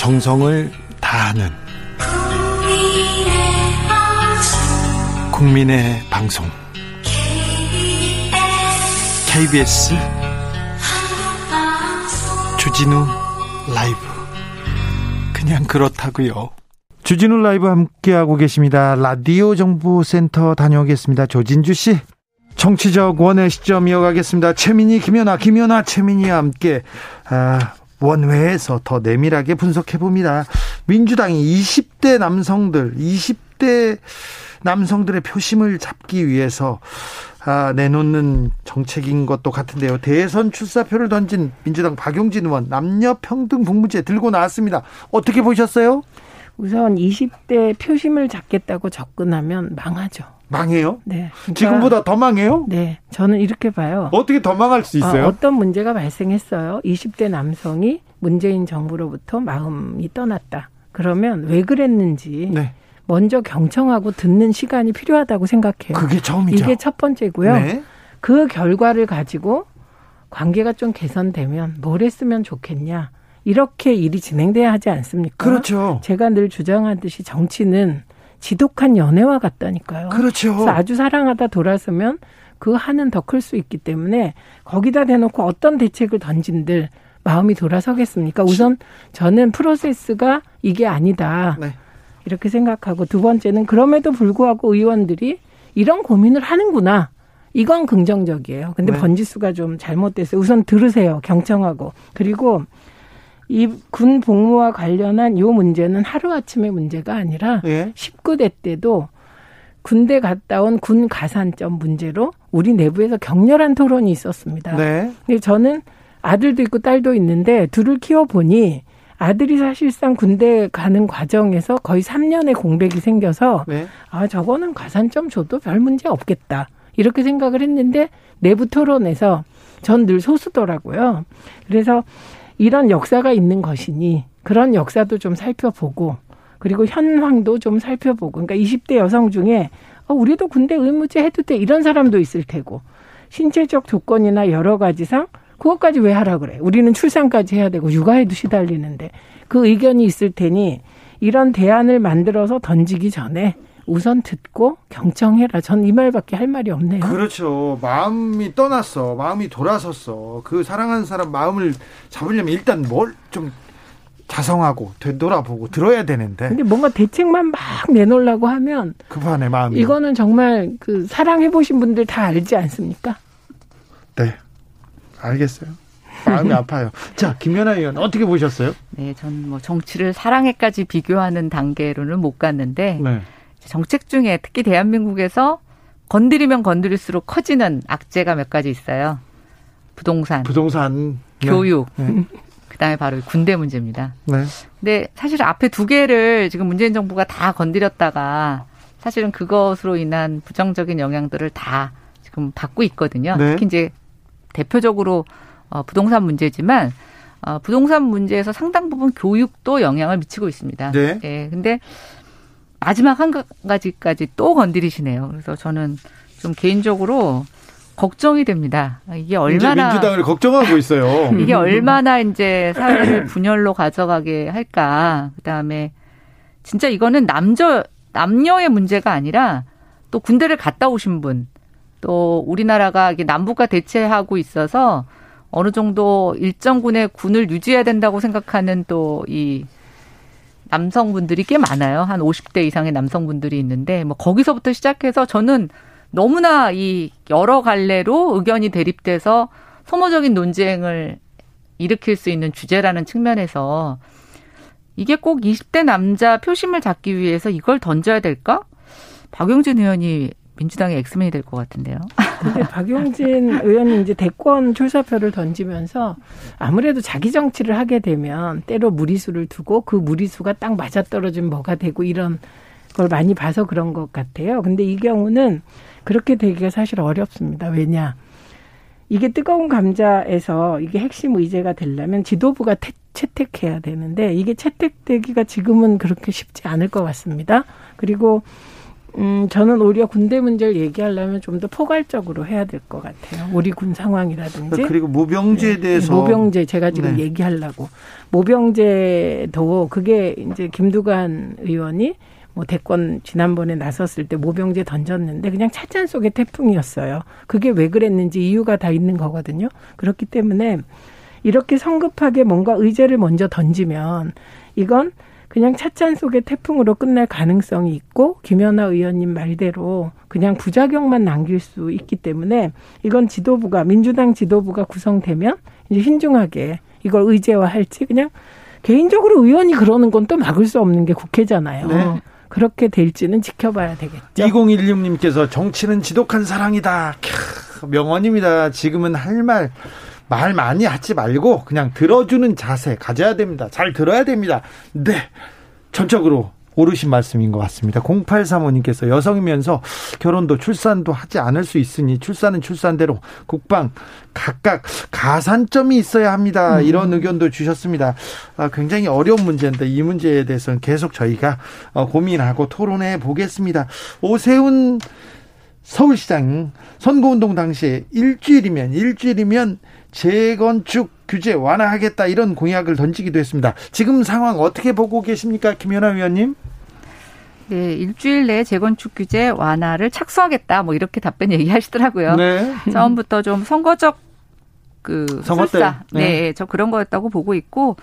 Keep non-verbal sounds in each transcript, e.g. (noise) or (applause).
정성을 다하는 국민의 방송 KBS 주진우 라이브 그냥 그렇다고요. 주진우 라이브 함께하고 계십니다. 라디오 정보센터 다녀오겠습니다. 조진주 씨. 정치적 원의 시점 이어가겠습니다. 최민희, 김연아, 김연아, 최민희와 함께 아, 원회에서 더 내밀하게 분석해 봅니다. 민주당이 20대 남성들, 20대 남성들의 표심을 잡기 위해서 아, 내놓는 정책인 것도 같은데요. 대선 출사표를 던진 민주당 박용진 의원 남녀 평등 복무제 들고 나왔습니다. 어떻게 보셨어요? 우선 20대 표심을 잡겠다고 접근하면 망하죠. 망해요? 네. 그러니까, 지금보다 더 망해요? 네. 저는 이렇게 봐요. 어떻게 더 망할 수 있어요? 어, 떤 문제가 발생했어요. 20대 남성이 문재인 정부로부터 마음이 떠났다. 그러면 왜 그랬는지 네. 먼저 경청하고 듣는 시간이 필요하다고 생각해요. 그게 처음이죠. 이게 첫 번째고요. 네. 그 결과를 가지고 관계가 좀 개선되면 뭘 했으면 좋겠냐. 이렇게 일이 진행돼야 하지 않습니까? 그렇죠. 제가 늘 주장하듯이 정치는 지독한 연애와 같다니까요. 그렇죠. 그래서 아주 사랑하다 돌아서면 그 한은 더 클 수 있기 때문에 거기다 대놓고 어떤 대책을 던진들 마음이 돌아서겠습니까? 우선 저는 프로세스가 이게 아니다. 네. 이렇게 생각하고 두 번째는 그럼에도 불구하고 의원들이 이런 고민을 하는구나. 이건 긍정적이에요. 근데 네. 번지수가 좀 잘못됐어요. 우선 들으세요. 경청하고. 그리고 이 군 복무와 관련한 요 문제는 하루아침의 문제가 아니라 예. 19대 때도 군대 갔다 온 군 가산점 문제로 우리 내부에서 격렬한 토론이 있었습니다. 네. 근데 저는 아들도 있고 딸도 있는데 둘을 키워보니 아들이 사실상 군대 가는 과정에서 거의 3년의 공백이 생겨서 네. 아 저거는 가산점 줘도 별 문제 없겠다 이렇게 생각을 했는데 내부 토론에서 전 늘 소수더라고요. 그래서 이런 역사가 있는 것이니 그런 역사도 좀 살펴보고 그리고 현황도 좀 살펴보고. 그러니까 20대 여성 중에 어, 우리도 군대 의무제 해도 돼. 이런 사람도 있을 테고. 신체적 조건이나 여러 가지상 그것까지 왜 하라 그래? 우리는 출산까지 해야 되고 육아에도 시달리는데 그 의견이 있을 테니 이런 대안을 만들어서 던지기 전에 우선 듣고 경청해라. 전 이 말밖에 할 말이 없네요. 그렇죠. 마음이 떠났어. 마음이 돌아섰어. 그 사랑하는 사람 마음을 잡으려면 일단 뭘 좀 자성하고 되돌아보고 들어야 되는데. 근데 뭔가 대책만 막 내놓으려고 하면 급하네 마음이. 이거는 정말 그 사랑해 보신 분들 다 알지 않습니까? 네. 알겠어요. 마음이 아파요. (laughs) 자, 김연아 의원 어떻게 보셨어요? 네, 저는 뭐 정치를 사랑에까지 비교하는 단계로는 못 갔는데 네. 정책 중에 특히 대한민국에서 건드리면 건드릴수록 커지는 악재가 몇 가지 있어요. 부동산, 부동산, 네. 교육, 네. 그다음에 바로 군대 문제입니다. 네. 근데 사실 앞에 두 개를 지금 문재인 정부가 다 건드렸다가 사실은 그것으로 인한 부정적인 영향들을 다 지금 받고 있거든요. 네. 특히 이제 대표적으로 어, 부동산 문제지만 어, 부동산 문제에서 상당 부분 교육도 영향을 미치고 있습니다. 네. 예. 근데 마지막 한 가지까지 또 건드리시네요. 그래서 저는 좀 개인적으로 걱정이 됩니다. 이게 얼마나 민주당을 걱정하고 있어요. (laughs) 이게 얼마나 이제 사회를 분열로 가져가게 할까. 그다음에 진짜 이거는 남저 남녀의 문제가 아니라 또 군대를 갔다 오신 분, 또 우리나라가 남북과 대체하고 있어서 어느 정도 일정군의 군을 유지해야 된다고 생각하는 또 이 남성분들이 꽤 많아요. 한 50대 이상의 남성분들이 있는데 뭐 거기서부터 시작해서 저는 너무나 이 여러 갈래로 의견이 대립돼서 소모적인 논쟁을 일으킬 수 있는 주제라는 측면에서 이게 꼭 20대 남자 표심을 잡기 위해서 이걸 던져야 될까? 박용진 의원이 민주당의 엑스맨이 될 것 같은데요. 근데 박용진 의원이 이제 대권 출사표를 던지면서 아무래도 자기 정치를 하게 되면 때로 무리수를 두고 그 무리수가 딱 맞아떨어지면 뭐가 되고 이런 걸 많이 봐서 그런 것 같아요. 근데 이 경우는 그렇게 되기가 사실 어렵습니다. 왜냐? 이게 뜨거운 감자에서 이게 핵심 의제가 되려면 지도부가 태, 채택해야 되는데 이게 채택되기가 지금은 그렇게 쉽지 않을 것 같습니다. 그리고 음, 저는 오히려 군대 문제를 얘기하려면 좀 더 포괄적으로 해야 될 것 같아요. 우리 군 상황이라든지. 그리고 모병제에 네. 대해서. 모병제 제가 지금 네. 얘기하려고. 모병제도 그게 이제 김두관 의원이 뭐 대권 지난번에 나섰을 때 모병제 던졌는데 그냥 찻잔 속의 태풍이었어요. 그게 왜 그랬는지 이유가 다 있는 거거든요. 그렇기 때문에 이렇게 성급하게 뭔가 의제를 먼저 던지면 이건 그냥 찻잔 속의 태풍으로 끝날 가능성이 있고 김연아 의원님 말대로 그냥 부작용만 남길 수 있기 때문에 이건 지도부가 민주당 지도부가 구성되면 이제 신중하게 이걸 의제화할지 그냥 개인적으로 의원이 그러는 건 또 막을 수 없는 게 국회잖아요. 네. 그렇게 될지는 지켜봐야 되겠죠. 2016님께서 정치는 지독한 사랑이다. 캬, 명언입니다. 지금은 할 말, 말 많이 하지 말고 그냥 들어주는 자세 가져야 됩니다. 잘 들어야 됩니다. 네. 전적으로 옳으신 말씀인 것 같습니다. 0835님께서 여성이면서 결혼도 출산도 하지 않을 수 있으니 출산은 출산대로 국방 각각 가산점이 있어야 합니다. 이런 의견도 주셨습니다. 아, 굉장히 어려운 문제인데 이 문제에 대해서는 계속 저희가 어, 고민하고 토론해 보겠습니다. 오세훈 서울시장 선거운동 당시에 일주일이면 일주일이면 재건축 규제 완화하겠다 이런 공약을 던지기도 했습니다. 지금 상황 어떻게 보고 계십니까, 김연아 위원님? 네, 일주일 내에 재건축 규제 완화를 착수하겠다. 뭐 이렇게 답변 얘기하시더라고요. 네. 처음부터 좀 선거적 그 선거 때. 설사. 네. 네. 저 그런 거였다고 보고 있고.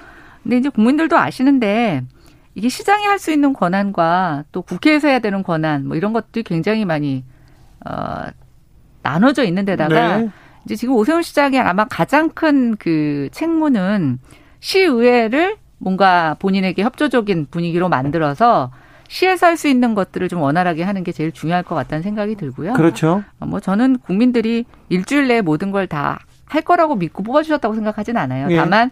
근데 이제 국민들도 아시는데 이게 시장이 할 수 있는 권한과 또 국회에서 해야 되는 권한 뭐 이런 것들이 굉장히 많이 어 나눠져 있는 데다가 네. 이제 지금 오세훈 시장의 아마 가장 큰 그 책무는 시의회를 뭔가 본인에게 협조적인 분위기로 만들어서 시에서 할 수 있는 것들을 좀 원활하게 하는 게 제일 중요할 것 같다는 생각이 들고요. 그렇죠. 어, 뭐 저는 국민들이 일주일 내에 모든 걸 다 할 거라고 믿고 뽑아주셨다고 생각하진 않아요. 예. 다만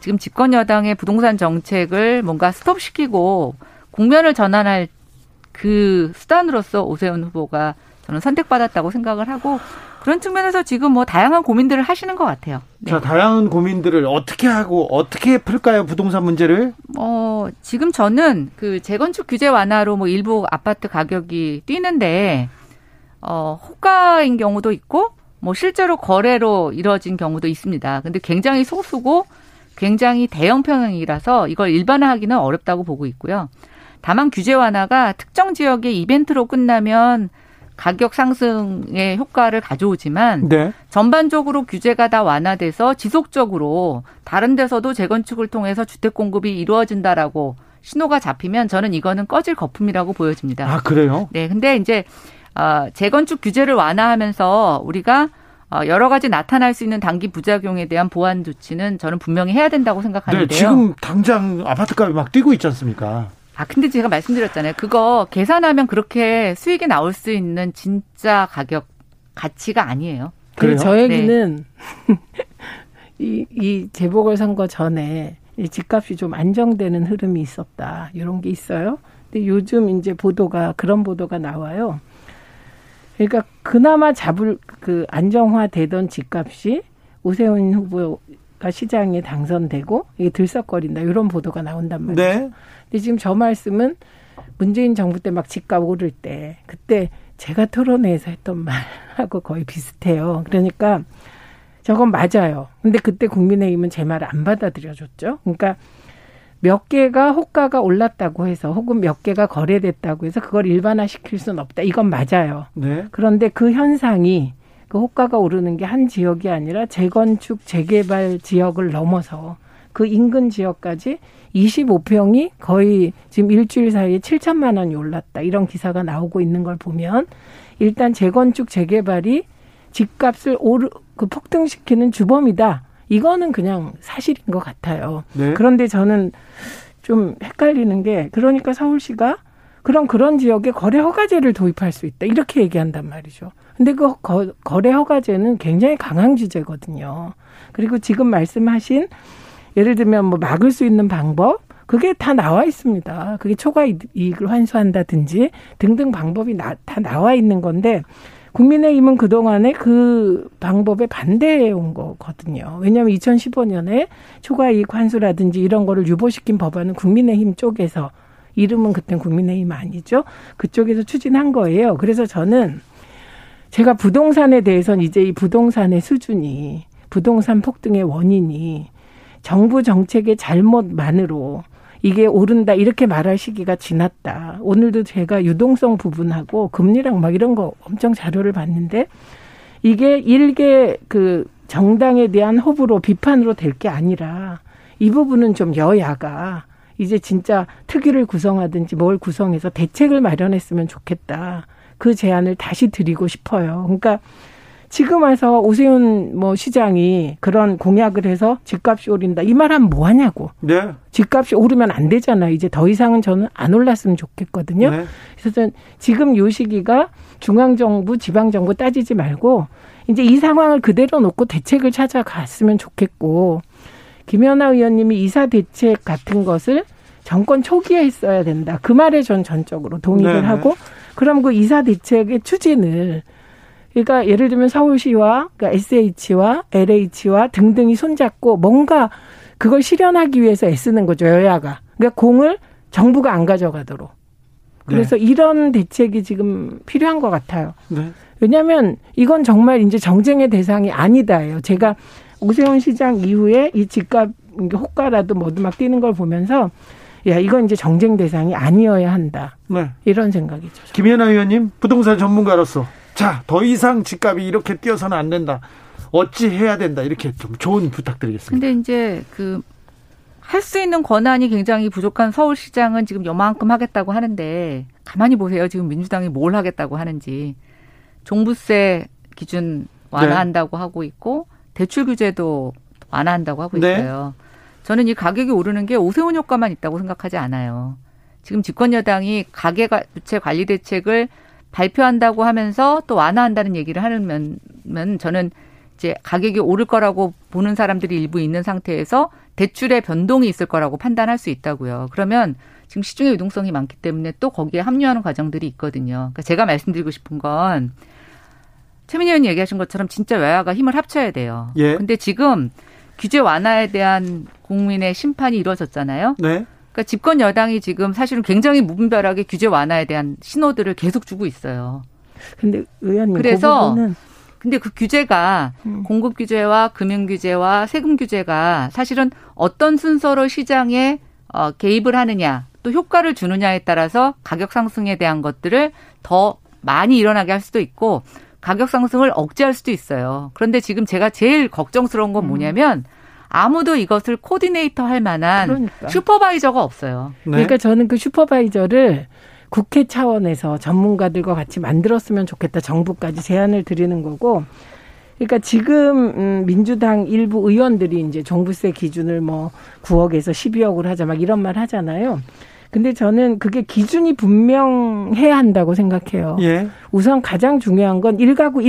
지금 집권 여당의 부동산 정책을 뭔가 스톱시키고 국면을 전환할 그 수단으로서 오세훈 후보가 저는 선택받았다고 생각을 하고 그런 측면에서 지금 뭐 다양한 고민들을 하시는 것 같아요. 네. 자, 다양한 고민들을 어떻게 하고 어떻게 풀까요? 부동산 문제를? 어, 지금 저는 그 재건축 규제 완화로 뭐 일부 아파트 가격이 뛰는데, 어, 호가인 경우도 있고, 뭐 실제로 거래로 이루어진 경우도 있습니다. 근데 굉장히 소수고 굉장히 대형 평형이라서 이걸 일반화하기는 어렵다고 보고 있고요. 다만 규제 완화가 특정 지역의 이벤트로 끝나면 가격 상승의 효과를 가져오지만 네. 전반적으로 규제가 다 완화돼서 지속적으로 다른 데서도 재건축을 통해서 주택 공급이 이루어진다라고 신호가 잡히면 저는 이거는 꺼질 거품이라고 보여집니다. 아, 그래요? 네, 근데 이제 어, 재건축 규제를 완화하면서 우리가 어, 여러 가지 나타날 수 있는 단기 부작용에 대한 보완 조치는 저는 분명히 해야 된다고 생각하는데요. 네, 지금 당장 아파트 값이 막 뛰고 있지 않습니까? 아, 근데 제가 말씀드렸잖아요. 그거 계산하면 그렇게 수익이 나올 수 있는 진짜 가격 가치가 아니에요. 그래요? 그래서 저 얘기는 이, 이 재보궐선거 전에 이 집값이 좀 안정되는 흐름이 있었다. 이런 게 있어요. 근데 요즘 이제 보도가 그런 보도가 나와요. 그러니까 그나마 잡을 그 안정화되던 집값이 오세훈 후보가 시장에 당선되고 이게 들썩거린다. 이런 보도가 나온단 말이죠. 네. 근데 지금 저 말씀은 문재인 정부 때 막 집값 오를 때 그때 제가 토론회에서 했던 말하고 거의 비슷해요. 그러니까 저건 맞아요. 근데 그때 국민의힘은 제 말을 안 받아들여줬죠. 그러니까 몇 개가 호가가 올랐다고 해서 혹은 몇 개가 거래됐다고 해서 그걸 일반화시킬 수는 없다. 이건 맞아요. 네. 그런데 그 현상이 그 호가가 오르는 게 한 지역이 아니라 재건축, 재개발 지역을 넘어서 그 인근 지역까지 25평이 거의 지금 일주일 사이에 7천만 원이 올랐다. 이런 기사가 나오고 있는 걸 보면 일단 재건축, 재개발이 집값을 오르, 그 폭등시키는 주범이다. 이거는 그냥 사실인 것 같아요. 네. 그런데 저는 좀 헷갈리는 게 그러니까 서울시가 그럼 그런 지역에 거래 허가제를 도입할 수 있다 이렇게 얘기한단 말이죠. 근데 그 거, 거래 허가제는 굉장히 강한 규제거든요. 그리고 지금 말씀하신 예를 들면 뭐 막을 수 있는 방법 그게 다 나와 있습니다. 그게 초과 이익을 환수한다든지 등등 방법이 나, 다 나와 있는 건데 국민의힘은 그동안에 그 방법에 반대해 온 거거든요. 왜냐하면 2015년에 초과이익 환수라든지 이런 거를 유보시킨 법안은 국민의힘 쪽에서 이름은 그땐 국민의힘 아니죠. 그쪽에서 추진한 거예요. 그래서 저는 제가 부동산에 대해서는 이제 이 부동산의 수준이 부동산 폭등의 원인이 정부 정책의 잘못만으로 이게 오른다 이렇게 말할 시기가 지났다. 오늘도 제가 유동성 부분하고 금리랑 막 이런 거 엄청 자료를 봤는데 이게 일개 그 정당에 대한 호불호 비판으로 될 게 아니라 이 부분은 좀 여야가 이제 진짜 특위를 구성하든지 뭘 구성해서 대책을 마련했으면 좋겠다. 그 제안을 다시 드리고 싶어요. 그러니까 지금 와서 오세훈 뭐 시장이 그런 공약을 해서 집값이 오른다. 이 말 하면 뭐 하냐고. 네. 집값이 오르면 안 되잖아요. 이제 더 이상은 저는 안 올랐으면 좋겠거든요. 네. 그래서 지금 요 시기가 중앙 정부, 지방 정부 따지지 말고 이제 이 상황을 그대로 놓고 대책을 찾아갔으면 좋겠고 김연아 의원님이 이사 대책 같은 것을 정권 초기에 했어야 된다. 그 말에 전 전적으로 동의를 네, 네. 하고 그럼 그 이사 대책의 추진을 그러니까 예를 들면 서울시와 그러니까 SH와 LH와 등등이 손잡고 뭔가 그걸 실현하기 위해서 애쓰는 거죠 여야가. 그러니까 공을 정부가 안 가져가도록. 그래서 네. 이런 대책이 지금 필요한 것 같아요. 네. 왜냐하면 이건 정말 이제 정쟁의 대상이 아니다예요. 제가 오세훈 시장 이후에 이 집값 호가라도 뭐도 막 뛰는 걸 보면서 야 이건 이제 정쟁 대상이 아니어야 한다. 네. 이런 생각이죠. 김연아 의원님 부동산 전문가로서 자 더 이상 집값이 이렇게 뛰어서는 안 된다. 어찌 해야 된다 이렇게 좀 좋은 부탁드리겠습니다. 근데 이제 그 할 수 있는 권한이 굉장히 부족한 서울시장은 지금 요만큼 하겠다고 하는데 가만히 보세요. 지금 민주당이 뭘 하겠다고 하는지 종부세 기준 완화한다고 네. 하고 있고 대출 규제도 완화한다고 하고 네. 있어요. 네. 저는 이 가격이 오르는 게 오세훈 효과만 있다고 생각하지 않아요. 지금 집권 여당이 가계 부채 관리 대책을 발표한다고 하면서 또 완화한다는 얘기를 하면 저는 이제 가격이 오를 거라고 보는 사람들이 일부 있는 상태에서 대출의 변동이 있을 거라고 판단할 수 있다고요. 그러면 지금 시중에 유동성이 많기 때문에 또 거기에 합류하는 과정들이 있거든요. 그러니까 제가 말씀드리고 싶은 건 최민희 의원이 얘기하신 것처럼 진짜 외화가 힘을 합쳐야 돼요. 예. 근데 지금 규제 완화에 대한 국민의 심판이 이루어졌잖아요. 네. 그러니까 집권 여당이 지금 사실은 굉장히 무분별하게 규제 완화에 대한 신호들을 계속 주고 있어요. 근데 의원님 그래서 그 근데 그 규제가 음. 공급 규제와 금융 규제와 세금 규제가 사실은 어떤 순서로 시장에 어, 개입을 하느냐 또 효과를 주느냐에 따라서 가격 상승에 대한 것들을 더 많이 일어나게 할 수도 있고 가격 상승을 억제할 수도 있어요. 그런데 지금 제가 제일 걱정스러운 건 음. 뭐냐면 아무도 이것을 코디네이터 할 만한 그러니까. 슈퍼바이저가 없어요. 네. 그러니까 저는 그 슈퍼바이저를 국회 차원에서 전문가들과 같이 만들었으면 좋겠다. 정부까지 제안을 드리는 거고. 그러니까 지금 음, 민주당 일부 의원들이 이제 종부세 기준을 뭐 9억에서 12억으로 하자 막 이런 말 하잖아요. 근데 저는 그게 기준이 분명해야 한다고 생각해요. 예. 우선 가장 중요한 건 1가구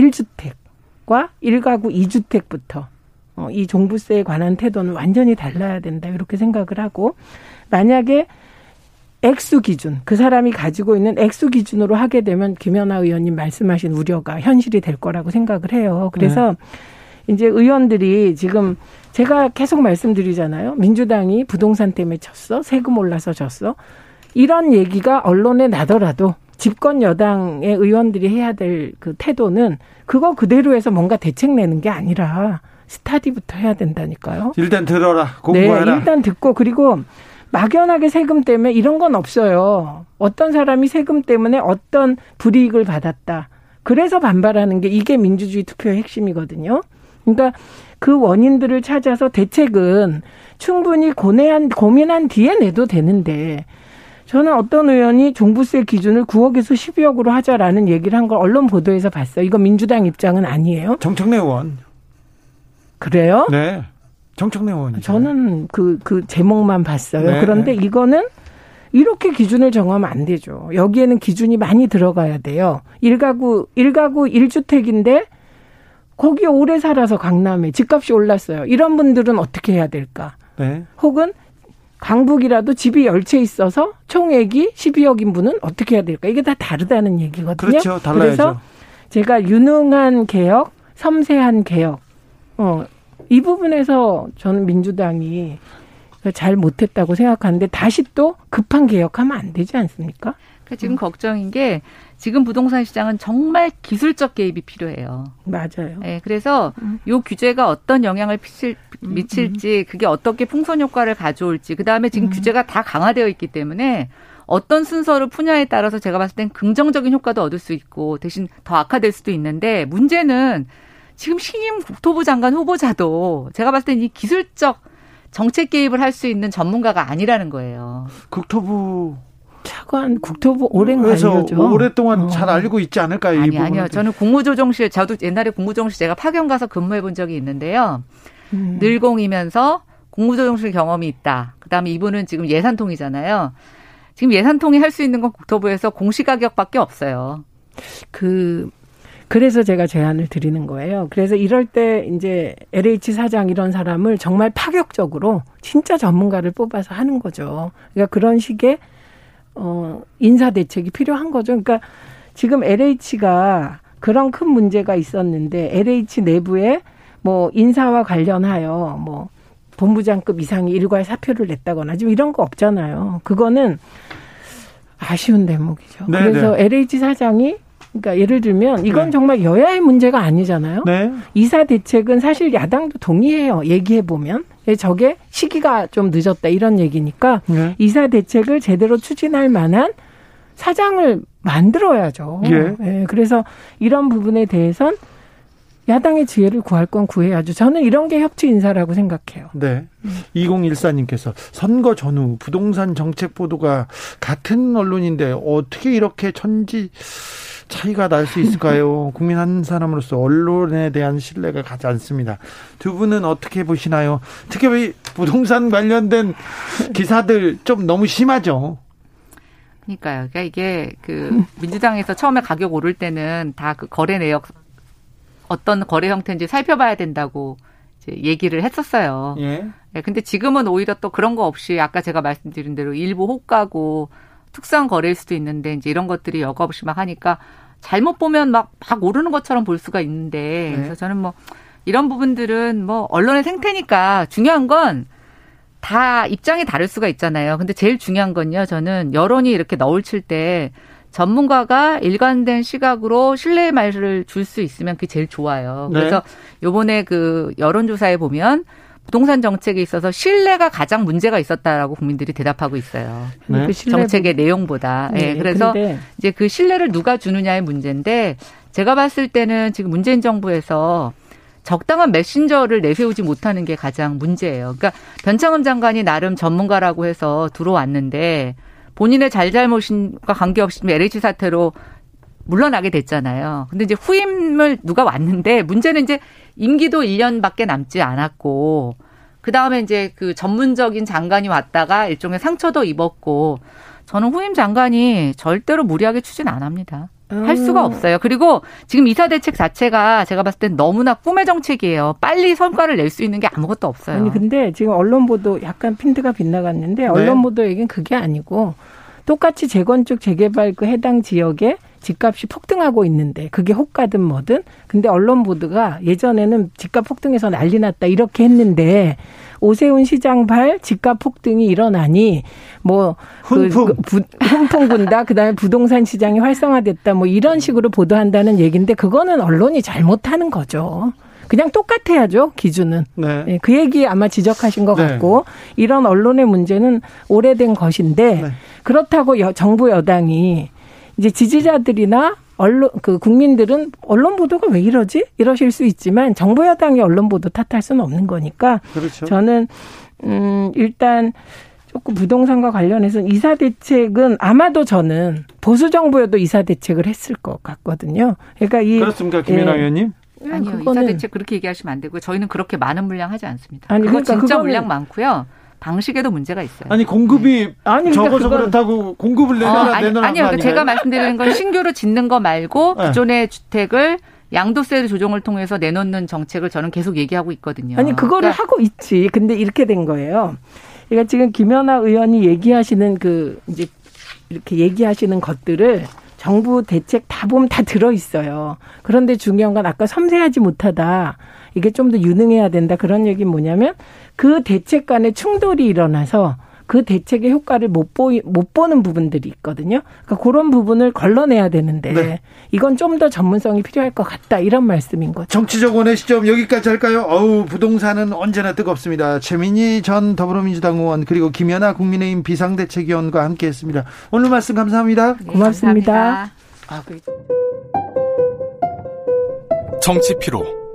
1주택과 1가구 2주택부터 어, 이 종부세에 관한 태도는 완전히 달라야 된다. 이렇게 생각을 하고 만약에 액수 기준, 그 사람이 가지고 있는 액수 기준으로 하게 되면 김연아 의원님 말씀하신 우려가 현실이 될 거라고 생각을 해요. 그래서 네. 이제 의원들이 지금 제가 계속 말씀드리잖아요. 민주당이 부동산 때문에 졌어. 세금 올라서 졌어. 이런 얘기가 언론에 나더라도 집권 여당의 의원들이 해야 될 그 태도는 그거 그대로 해서 뭔가 대책 내는 게 아니라 스타디부터 해야 된다니까요. 일단 들어라. 공부해라. 네, 일단 듣고 그리고 막연하게 세금 때문에 이런 건 없어요. 어떤 사람이 세금 때문에 어떤 불이익을 받았다. 그래서 반발하는 게 이게 민주주의 투표의 핵심이거든요. 그러니까 그 원인들을 찾아서 대책은 충분히 고뇌한 고민한 뒤에 내도 되는데 저는 어떤 의원이 종부세 기준을 9억에서 12억으로 하자라는 얘기를 한 걸 언론 보도에서 봤어요. 이거 민주당 입장은 아니에요. 정청래 의원. 그래요? 네. 정청래 의원. 저는 그, 그 제목만 봤어요. 네. 그런데 이거는 이렇게 기준을 정하면 안 되죠. 여기에는 기준이 많이 들어가야 돼요. 일가구, 일가구 1주택인데 거기에 오래 살아서 강남에 집값이 올랐어요. 이런 분들은 어떻게 해야 될까? 네. 혹은 강북이라도 집이 열 채 있어서 총액이 12억인 분은 어떻게 해야 될까? 이게 다 다르다는 얘기거든요. 그렇죠. 달라야죠. 그래서 제가 유능한 개혁, 섬세한 개혁, 어, 이 부분에서 저는 민주당이 잘 못했다고 생각하는데 다시 또 급한 개혁하면 안 되지 않습니까? 그러니까 지금 음. 걱정인 게 지금 부동산 시장은 정말 기술적 개입이 필요해요. 맞아요. 네, 그래서 음. 요 규제가 어떤 영향을 미칠, 음, 미칠지 그게 어떻게 풍선 효과를 가져올지 그다음에 지금 음. 규제가 다 강화되어 있기 때문에 어떤 순서를 푸냐에 따라서 제가 봤을 땐 긍정적인 효과도 얻을 수 있고 대신 더 악화될 수도 있는데 문제는 지금 신임 국토부 장관 후보자도 제가 봤을 땐 이 기술적 정책 개입을 할 수 있는 전문가가 아니라는 거예요. 국토부 차관 국토부 오랜 관료죠. 오랫동안 어. 잘 알고 있지 않을까요? 아니 아니요. 저는 국무조정실 저도 옛날에 국무조정실 제가 파견 가서 근무해 본 적이 있는데요. 음. 늘공이면서 국무조정실 경험이 있다. 그다음에 이분은 지금 예산통이잖아요. 지금 예산통이 할 수 있는 건 국토부에서 공시가격밖에 없어요. 그 그래서 제가 제안을 드리는 거예요. 그래서 이럴 때 이제 LH 사장 이런 사람을 정말 파격적으로 진짜 전문가를 뽑아서 하는 거죠. 그러니까 그런 식의 어 인사 대책이 필요한 거죠. 그러니까 지금 LH가 그런 큰 문제가 있었는데 LH 내부에 뭐 인사와 관련하여 뭐 본부장급 이상이 일괄 사표를 냈다거나 지금 이런 거 없잖아요. 그거는 아쉬운 대목이죠. 네네. 그래서 LH 네. 사장이 그러니까 예를 들면 이건 네. 정말 여야의 문제가 아니잖아요. 네. 이사 대책은 사실 야당도 동의해요. 얘기해 보면 예, 저게 시기가 좀 늦었다 이런 얘기니까 네. 이사 대책을 제대로 추진할 만한 사장을 만들어야죠. 예. 예. 그래서 이런 부분에 대해선 야당의 지혜를 구할 건 구해야죠. 저는 이런 게 협치 인사라고 생각해요. 네. 음. 2014님께서 선거 전후 부동산 정책 보도가 같은 언론인데 어떻게 이렇게 천지 차이가 날 수 있을까요? (laughs) 국민 한 사람으로서 언론에 대한 신뢰가 가지 않습니다. 두 분은 어떻게 보시나요? 특히 부동산 관련된 기사들 좀 너무 심하죠. 그러니까요. 그러니까 이게 그 민주당에서 처음에 가격 오를 때는 다 그 거래 내역 어떤 거래 형태인지 살펴봐야 된다고 이제 얘기를 했었어요. 예. 네, 근데 지금은 오히려 또 그런 거 없이 아까 제가 말씀드린 대로 일부 호가고 특수한 거래일 수도 있는데 이제 이런 것들이 여과 없이 막 하니까 잘못 보면 막, 막 오르는 것처럼 볼 수가 있는데 네. 그래서 저는 뭐 이런 부분들은 뭐 언론의 생태니까 중요한 건 다 입장이 다를 수가 있잖아요. 근데 제일 중요한 건요. 저는 여론이 이렇게 너울 칠 때 전문가가 일관된 시각으로 신뢰의 말을 줄 수 있으면 그게 제일 좋아요. 네. 그래서 요번에 그 여론조사에 보면 부동산 정책에 있어서 신뢰가 가장 문제가 있었다라고 국민들이 대답하고 있어요. 네. 그 정책의 내용보다. 네. 네. 그래서 근데. 이제 그 신뢰를 누가 주느냐의 문제인데 제가 봤을 때는 지금 문재인 정부에서 적당한 메신저를 내세우지 못하는 게 가장 문제예요. 그러니까 변창흠 장관이 나름 전문가라고 해서 들어왔는데 본인의 잘잘못과 관계없이 LH 사태로 물러나게 됐잖아요. 근데 이제 후임을 누가 왔는데 문제는 이제 임기도 1년밖에 남지 않았고 그 다음에 이제 그 전문적인 장관이 왔다가 일종의 상처도 입었고 저는 후임 장관이 절대로 무리하게 추진 안 합니다. 할 수가 없어요. 그리고 지금 이사 대책 자체가 제가 봤을 땐 너무나 꿈의 정책이에요. 빨리 성과를 낼 수 있는 게 아무것도 없어요. 아니 근데 지금 언론 보도 약간 핀트가 빗나갔는데 네. 언론 보도 얘기는 그게 아니고 똑같이 재건축 재개발 그 해당 지역에 집값이 폭등하고 있는데 그게 호가든 뭐든 근데 언론 보도가 예전에는 집값 폭등해서 난리 났다 이렇게 했는데 오세훈 시장 발 집값 폭등이 일어나니 뭐 훈풍 그, 그 훈풍 분다 그다음에 부동산 시장이 활성화됐다 뭐 이런 식으로 보도한다는 얘기인데 그거는 언론이 잘못하는 거죠. 그냥 똑같아야죠 기준은. 네. 네. 그 얘기 아마 지적하신 것 네. 같고 이런 언론의 문제는 오래된 것인데 네. 그렇다고 여, 정부 여당이 이제 지지자들이나 언론 그 국민들은 언론 보도가 왜 이러지 이러실 수 있지만 정부 여당이 언론 보도 탓할 수는 없는 거니까 그렇죠. 저는 음 일단 조금 부동산과 관련해서 이사 대책은 아마도 저는 보수 정부여도 이사 대책을 했을 것 같거든요. 그러니까 이 그렇습니까, 김연아 예. 의원님? 아니요, 이사 대책 그렇게 얘기하시면 안 되고 저희는 그렇게 많은 물량 하지 않습니다. 아니, 그거 그러니까 진짜 물량 많고요. 방식에도 문제가 있어요. 아니 공급이 네. 아니, 그러니까 적어서 그렇다고 공급을 내놔라 어, 아니, 내놔라 아니요. 그러니까 제가 말씀드리는 건 신규로 짓는 거 말고 네. 기존의 주택을 양도세 조정을 통해서 내놓는 정책을 저는 계속 얘기하고 있거든요. 아니 그거를 그러니까. 하고 있지. 근데 이렇게 된 거예요. 그러니까 지금 김연아 의원이 얘기하시는 그 이제 이렇게 얘기하시는 것들을 정부 대책 다 보면 다 들어 있어요. 그런데 중요한 건 아까 섬세하지 못하다. 이게 좀 더 유능해야 된다 그런 얘기 뭐냐면 그 대책 간의 충돌이 일어나서 그 대책의 효과를 못 보이 못 보는 부분들이 있거든요. 그러니까 그런 부분을 걸러내야 되는데 네. 이건 좀 더 전문성이 필요할 것 같다 이런 말씀인 거죠. 정치적 원의 시점 여기까지 할까요? 어우 부동산은 언제나 뜨겁습니다. 최민희 전 더불어민주당 의원 그리고 김연아 국민의힘 비상대책위원과 함께했습니다. 오늘 말씀 감사합니다. 네, 고맙습니다. 감사합니다. 아, 그... 정치 피로,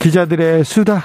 기자들의 수다.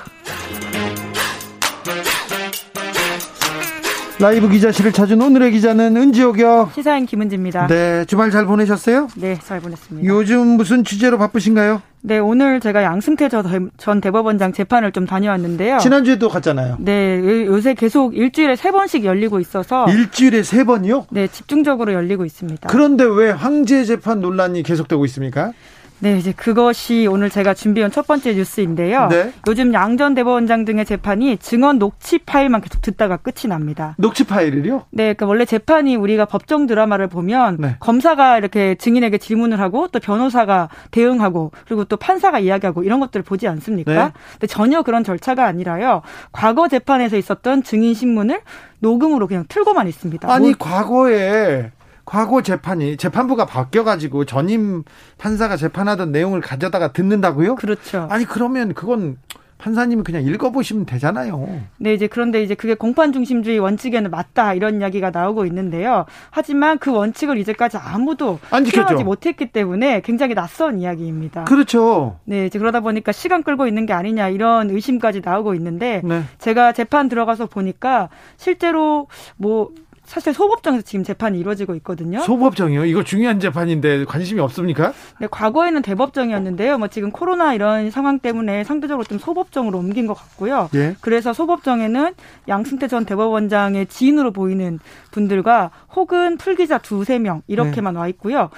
라이브 기자실을 찾은 오늘의 기자는 은지옥이요. 시사인 김은지입니다. 네, 주말 잘 보내셨어요? 네, 잘 보냈습니다. 요즘 무슨 취재로 바쁘신가요? 네, 오늘 제가 양승태 전 대법원장 재판을 좀 다녀왔는데요. 지난주에도 갔잖아요. 네, 요새 계속 일주일에 세 번씩 열리고 있어서. 일주일에 세 번이요? 네, 집중적으로 열리고 있습니다. 그런데 왜 황제 재판 논란이 계속되고 있습니까? 네, 이제 그것이 오늘 제가 준비한 첫 번째 뉴스인데요. 네. 요즘 양전 대법원장 등의 재판이 증언 녹취 파일만 계속 듣다가 끝이 납니다. 녹취 파일을요? 네, 그러니까 원래 재판이 우리가 법정 드라마를 보면 네. 검사가 이렇게 증인에게 질문을 하고 또 변호사가 대응하고 그리고 또 판사가 이야기하고 이런 것들을 보지 않습니까? 네. 근데 전혀 그런 절차가 아니라요. 과거 재판에서 있었던 증인 신문을 녹음으로 그냥 틀고만 있습니다. 아니 뭐, 과거에 과거 재판이 재판부가 바뀌어가지고 전임 판사가 재판하던 내용을 가져다가 듣는다고요? 그렇죠. 아니 그러면 그건 판사님이 그냥 읽어보시면 되잖아요. 네, 이제 그런데 이제 그게 공판 중심주의 원칙에는 맞다 이런 이야기가 나오고 있는데요. 하지만 그 원칙을 이제까지 아무도 실현하지 못했기 때문에 굉장히 낯선 이야기입니다. 그렇죠. 네, 이제 그러다 보니까 시간 끌고 있는 게 아니냐 이런 의심까지 나오고 있는데 네. 제가 재판 들어가서 보니까 실제로 뭐 사실 소법정에서 지금 재판이 이루어지고 있거든요. 소법정이요? 이거 중요한 재판인데 관심이 없습니까? 네, 과거에는 대법정이었는데요. 뭐 지금 코로나 이런 상황 때문에 상대적으로 좀 소법정으로 옮긴 것 같고요. 예? 그래서 소법정에는 양승태 전 대법원장의 지인으로 보이는 분들과 혹은 풀기자 두세 명 이렇게만 네. 와 있고요.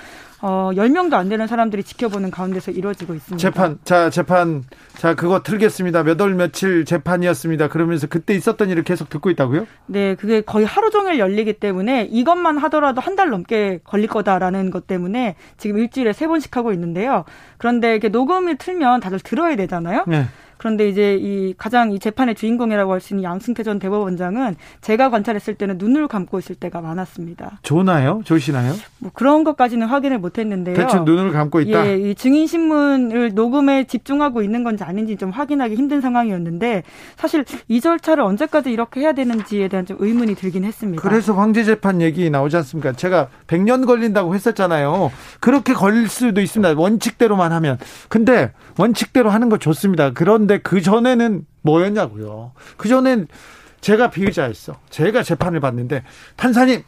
어, 10명도 안 되는 사람들이 지켜보는 가운데서 이루어지고 있습니다. 재판, 자, 재판, 자, 그거 틀겠습니다. 몇 월 며칠 재판이었습니다. 그러면서 그때 있었던 일을 계속 듣고 있다고요? 네, 그게 거의 하루 종일 열리기 때문에 이것만 하더라도 한 달 넘게 걸릴 거다라는 것 때문에 지금 일주일에 세 번씩 하고 있는데요. 그런데 이렇게 녹음을 틀면 다들 들어야 되잖아요. 네. 그런데 이제 이 가장 이 재판의 주인공이라고 할 수 있는 양승태 전 대법원장은 제가 관찰했을 때는 눈을 감고 있을 때가 많았습니다. 좋나요? 좋으시나요? 뭐 그런 것까지는 확인을 못했는데요. 대충 눈을 감고 있다. 예, 이 증인 신문을 녹음에 집중하고 있는 건지 아닌지 좀 확인하기 힘든 상황이었는데 사실 이 절차를 언제까지 이렇게 해야 되는지에 대한 좀 의문이 들긴 했습니다. 그래서 황제 재판 얘기 나오지 않습니까? 제가 100년 걸린다고 했었잖아요. 그렇게 걸릴 수도 있습니다. 원칙대로만 하면. 근데 원칙대로 하는 거 좋습니다. 그런 그런데 그 전에는 뭐였냐고요. 그 전엔 제가 피의자였어. 제가 재판을 받는데 판사님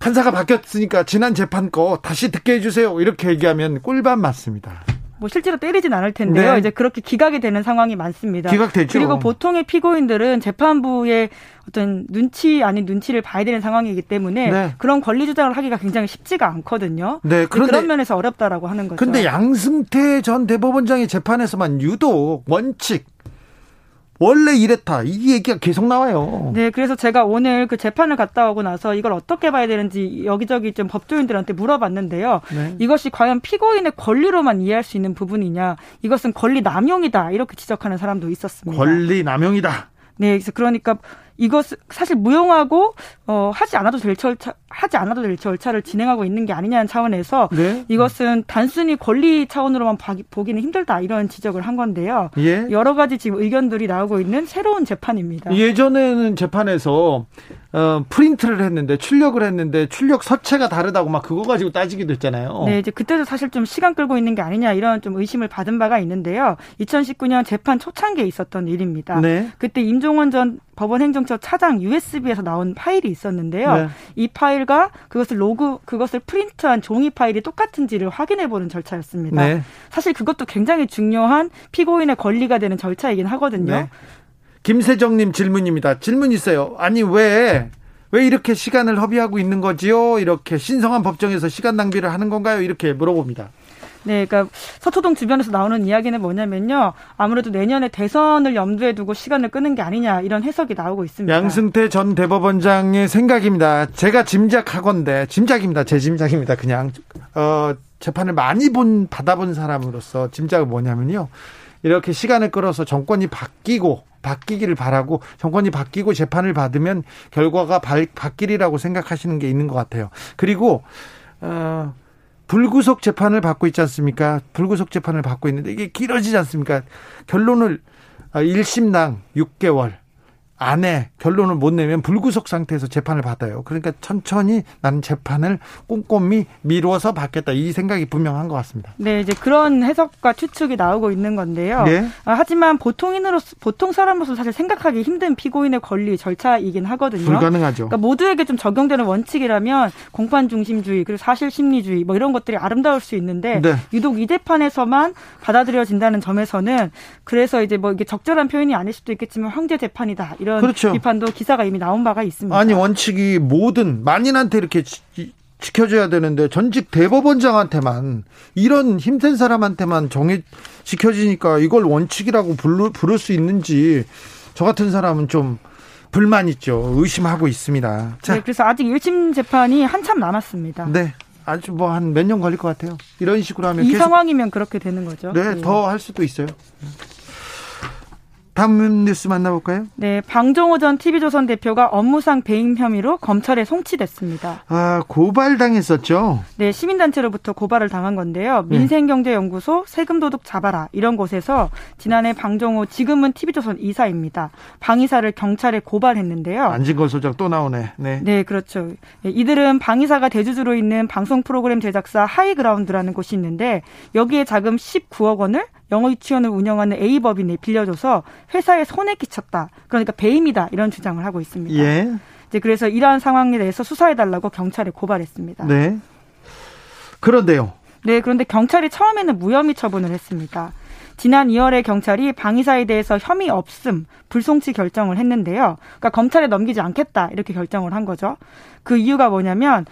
판사가 바뀌었으니까 지난 재판 거 다시 듣게 해주세요. 이렇게 얘기하면 꿀밤 맞습니다. 뭐 실제로 때리진 않을 텐데요. 네. 이제 그렇게 기각이 되는 상황이 많습니다. 기각되죠. 그리고 보통의 피고인들은 재판부의 어떤 눈치 아닌 눈치를 봐야 되는 상황이기 때문에 네. 그런 권리 주장을 하기가 굉장히 쉽지가 않거든요. 네, 그런데 그런 면에서 어렵다라고 하는 거죠. 근데 양승태 전 대법원장의 재판에서만 유독 원칙 원래 이랬다. 이 얘기가 계속 나와요. 네, 그래서 제가 오늘 그 재판을 갔다 오고 나서 이걸 어떻게 봐야 되는지 여기저기 좀 법조인들한테 물어봤는데요. 네. 이것이 과연 피고인의 권리로만 이해할 수 있는 부분이냐, 이것은 권리 남용이다 이렇게 지적하는 사람도 있었습니다. 권리 남용이다. 네, 그래서 그러니까 이것 사실 무용하고 어 하지 않아도 될 절차 하지 않아도 될 절차를 진행하고 있는 게 아니냐는 차원에서 네. 이것은 단순히 권리 차원으로만 보기는 힘들다 이런 지적을 한 건데요. 예. 여러 가지 지금 의견들이 나오고 있는 새로운 재판입니다. 예전에는 재판에서 어, 프린트를 했는데 출력을 했는데 출력 서체가 다르다고 막 그거 가지고 따지기도 했잖아요. 네, 이제 그때도 사실 좀 시간 끌고 있는 게 아니냐 이런 좀 의심을 받은 바가 있는데요. 2019년 재판 초창기에 있었던 일입니다. 네. 그때 임종헌 전 법원 행정처 차장 USB에서 나온 파일이 있었는데요. 네. 이 파일과 그것을 로그 그것을 프린트한 종이 파일이 똑같은지를 확인해 보는 절차였습니다. 네. 사실 그것도 굉장히 중요한 피고인의 권리가 되는 절차이긴 하거든요. 네. 김세정님 질문입니다. 질문 있어요. 아니 왜 왜 이렇게 시간을 허비하고 있는 거지요? 이렇게 신성한 법정에서 시간 낭비를 하는 건가요? 이렇게 물어봅니다. 네, 그러니까 서초동 주변에서 나오는 이야기는 뭐냐면요. 아무래도 내년에 대선을 염두에 두고 시간을 끄는 게 아니냐 이런 해석이 나오고 있습니다. 양승태 전 대법원장의 생각입니다. 제가 짐작하건데 짐작입니다. 제 짐작입니다. 그냥 어 재판을 많이 본 받아본 사람으로서 짐작은 뭐냐면요. 이렇게 시간을 끌어서 정권이 바뀌고 바뀌기를 바라고 정권이 바뀌고 재판을 받으면 결과가 바뀌리라고 생각하시는 게 있는 것 같아요. 그리고 어 불구속 재판을 받고 있지 않습니까? 불구속 재판을 받고 있는데 이게 길어지지 않습니까? 결론을 1심당 아, 6개월, 안에 결론을 못 내면 불구속 상태에서 재판을 받아요. 그러니까 천천히 나는 재판을 꼼꼼히 미루어서 받겠다. 이 생각이 분명한 것 같습니다. 네, 이제 그런 해석과 추측이 나오고 있는 건데요. 네. 아, 하지만 보통인으로서 보통 사람으로서 사실 생각하기 힘든 피고인의 권리 절차이긴 하거든요. 불가능하죠. 그러니까 모두에게 좀 적용되는 원칙이라면 공판 중심주의 그리고 사실 심리주의 뭐 이런 것들이 아름다울 수 있는데 네. 유독 이 재판에서만 받아들여진다는 점에서는 그래서 이제 뭐 이게 적절한 표현이 아닐 수도 있겠지만 황제 재판이다 이런 이런 그렇죠. 비판도 기사가 이미 나온 바가 있습니다. 아니 원칙이 모든 만인한테 이렇게 지, 지켜줘야 되는데 전직 대법원장한테만 이런 힘든 사람한테만 정해 지켜지니까 이걸 원칙이라고 부르, 부를 수 있는지 저 같은 사람은 좀 불만 있죠. 의심하고 있습니다. 자. 네, 그래서 아직 1심 재판이 한참 남았습니다. 네. 아주 뭐 한 몇 년 걸릴 것 같아요. 이런 식으로 하면 이 상황이면 그렇게 되는 거죠. 네, 네. 더 할 수도 있어요. 다음 뉴스 만나볼까요? 네, 방정오 전 TV조선 대표가 업무상 배임 혐의로 검찰에 송치됐습니다. 아, 고발당했었죠? 네, 시민단체로부터 고발을 당한 건데요. 네. 민생경제연구소 세금도둑 잡아라 이런 곳에서 지난해 방정오 지금은 TV조선 이사입니다. 방 이사를 경찰에 고발했는데요. 안진걸 소장 또 나오네. 네, 네 그렇죠. 네, 이들은 방 이사가 대주주로 있는 방송 프로그램 제작사 하이그라운드라는 곳이 있는데 여기에 자금 19억 원을 영어 유치원을 운영하는 A법인에 빌려줘서 회사에 손해 끼쳤다. 그러니까 배임이다. 이런 주장을 하고 있습니다. 예. 이제 그래서 이러한 상황에 대해서 수사해달라고 경찰에 고발했습니다. 네. 그런데요. 네, 그런데 경찰이 처음에는 무혐의 처분을 했습니다. 지난 2월에 경찰이 방위사에 대해서 혐의 없음, 불송치 결정을 했는데요. 그러니까 검찰에 넘기지 않겠다 이렇게 결정을 한 거죠. 그 이유가 뭐냐면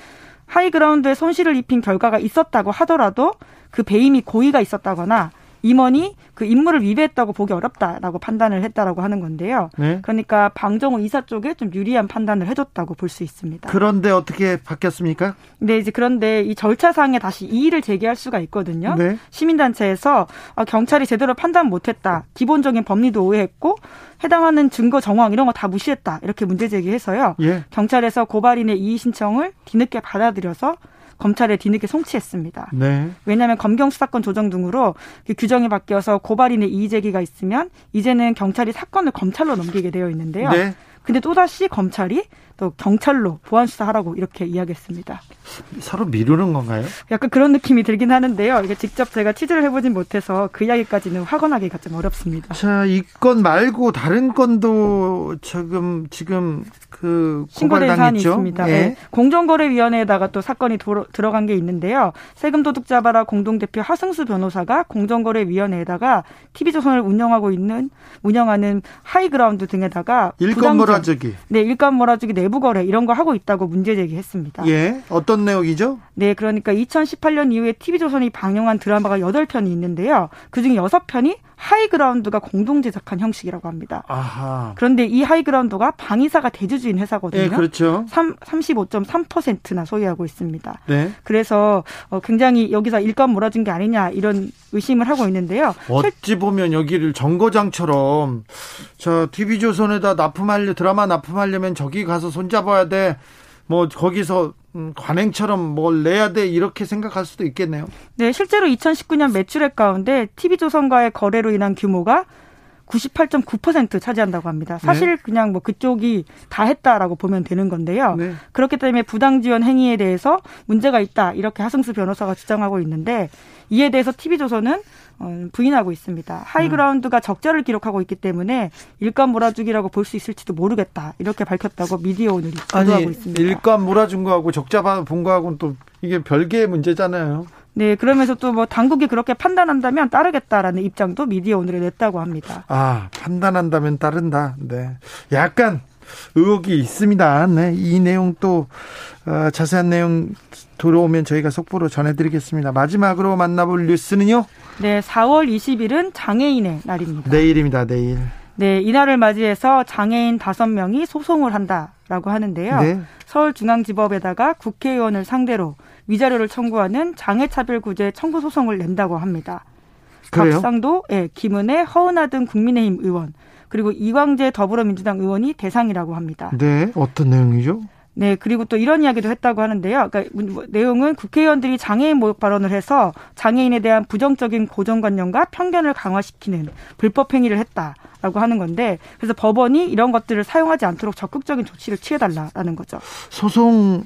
하이그라운드에 손실을 입힌 결과가 있었다고 하더라도 그 배임이 고의가 있었다거나 임원이 그 임무를 위배했다고 보기 어렵다라고 판단을 했다라고 하는 건데요. 네. 그러니까 방정호 이사 쪽에 좀 유리한 판단을 해줬다고 볼 수 있습니다. 그런데 어떻게 바뀌었습니까? 네, 이제 그런데 이 절차상에 다시 이의를 제기할 수가 있거든요. 네. 시민단체에서 아, 경찰이 제대로 판단 못했다. 기본적인 법리도 오해했고 해당하는 증거 정황 이런 거 다 무시했다. 이렇게 문제 제기해서요. 예. 경찰에서 고발인의 이의 신청을 뒤늦게 받아들여서 검찰에 뒤늦게 송치했습니다. 네. 왜냐하면 검경 수사권 조정 등으로 그 규정이 바뀌어서 고발인의 이의 제기가 있으면 이제는 경찰이 사건을 검찰로 넘기게 되어 있는데요. 네. 근데 또다시 검찰이 또 경찰로 보안 수사하라고 이렇게 이야기했습니다. 서로 미루는 건가요? 약간 그런 느낌이 들긴 하는데요. 이게 직접 제가 취재를 해보진 못해서 그 이야기까지는 확언하기가 좀 어렵습니다. 자, 이 건 말고 다른 건도 지금 지금 그 신고된 사안이 있습니다. 예. 네. 공정거래위원회에다가 또 사건이 도로, 들어간 게 있는데요. 세금 도둑 잡아라 공동 대표 하승수 변호사가 공정거래위원회에다가 TV조선을 운영하고 있는 운영하는 하이그라운드 등에다가 일감 몰아주기. 네, 일감 몰아주기 네 내부 거래 이런 거 하고 있다고 문제 제기했습니다. 예. 어떤 내용이죠? 네, 그러니까 2018년 이후에 TV조선이 방영한 드라마가 8편이 있는데요. 그중에 6편이 하이그라운드가 공동 제작한 형식이라고 합니다. 아하. 그런데 이 하이그라운드가 방위사가 대주주인 회사거든요. 네, 그렇죠. 3, 35.3%나 소유하고 있습니다. 네. 그래서 어, 굉장히 여기서 일감 몰아준 게 아니냐 이런 의심을 하고 있는데요. 어찌 보면 여기를 정거장처럼 저 TV조선에다 납품하려 드라마 납품하려면 저기 가서 손잡아야 돼. 뭐 거기서 음, 관행처럼 뭘 내야 돼 이렇게 생각할 수도 있겠네요. 네, 실제로 2019년 매출액 가운데 TV조선과의 거래로 인한 규모가 98.9% 차지한다고 합니다. 사실 네. 그냥 뭐 그쪽이 다 했다라고 보면 되는 건데요. 네. 그렇기 때문에 부당 지원 행위에 대해서 문제가 있다 이렇게 하승수 변호사가 주장하고 있는데 이에 대해서 TV조선은 어, 부인하고 있습니다. 하이그라운드가 음. 적자를 기록하고 있기 때문에 일감 몰아주기라고 볼 수 있을지도 모르겠다 이렇게 밝혔다고 미디어 오늘이 보도하고 있습니다. 일감 몰아준 거하고 적자 본 거하고는 또 이게 별개의 문제잖아요. 네, 그러면서 또 뭐 당국이 그렇게 판단한다면 따르겠다라는 입장도 미디어 오늘에 냈다고 합니다. 아, 판단한다면 따른다. 네. 약간 의혹이 있습니다. 네. 이 내용 또 어, 자세한 내용 들어오면 저희가 속보로 전해드리겠습니다. 마지막으로 만나볼 뉴스는요? 네, 4월 20일은 장애인의 날입니다. 내일입니다, 내일. 네, 이날을 맞이해서 장애인 5명이 소송을 한다라고 하는데요. 네. 서울중앙지법에다가 국회의원을 상대로 위자료를 청구하는 장애차별구제 청구 소송을 낸다고 합니다. 그래요? 박상도, 예, 김은혜, 허은하 등 국민의힘 의원 그리고 이광재 더불어민주당 의원이 대상이라고 합니다. 네, 어떤 내용이죠? 네, 그리고 또 이런 이야기도 했다고 하는데요. 그러니까 뭐 내용은 국회의원들이 장애인 모욕 발언을 해서 장애인에 대한 부정적인 고정관념과 편견을 강화시키는 불법 행위를 했다라고 하는 건데 그래서 법원이 이런 것들을 사용하지 않도록 적극적인 조치를 취해달라라는 거죠. 소송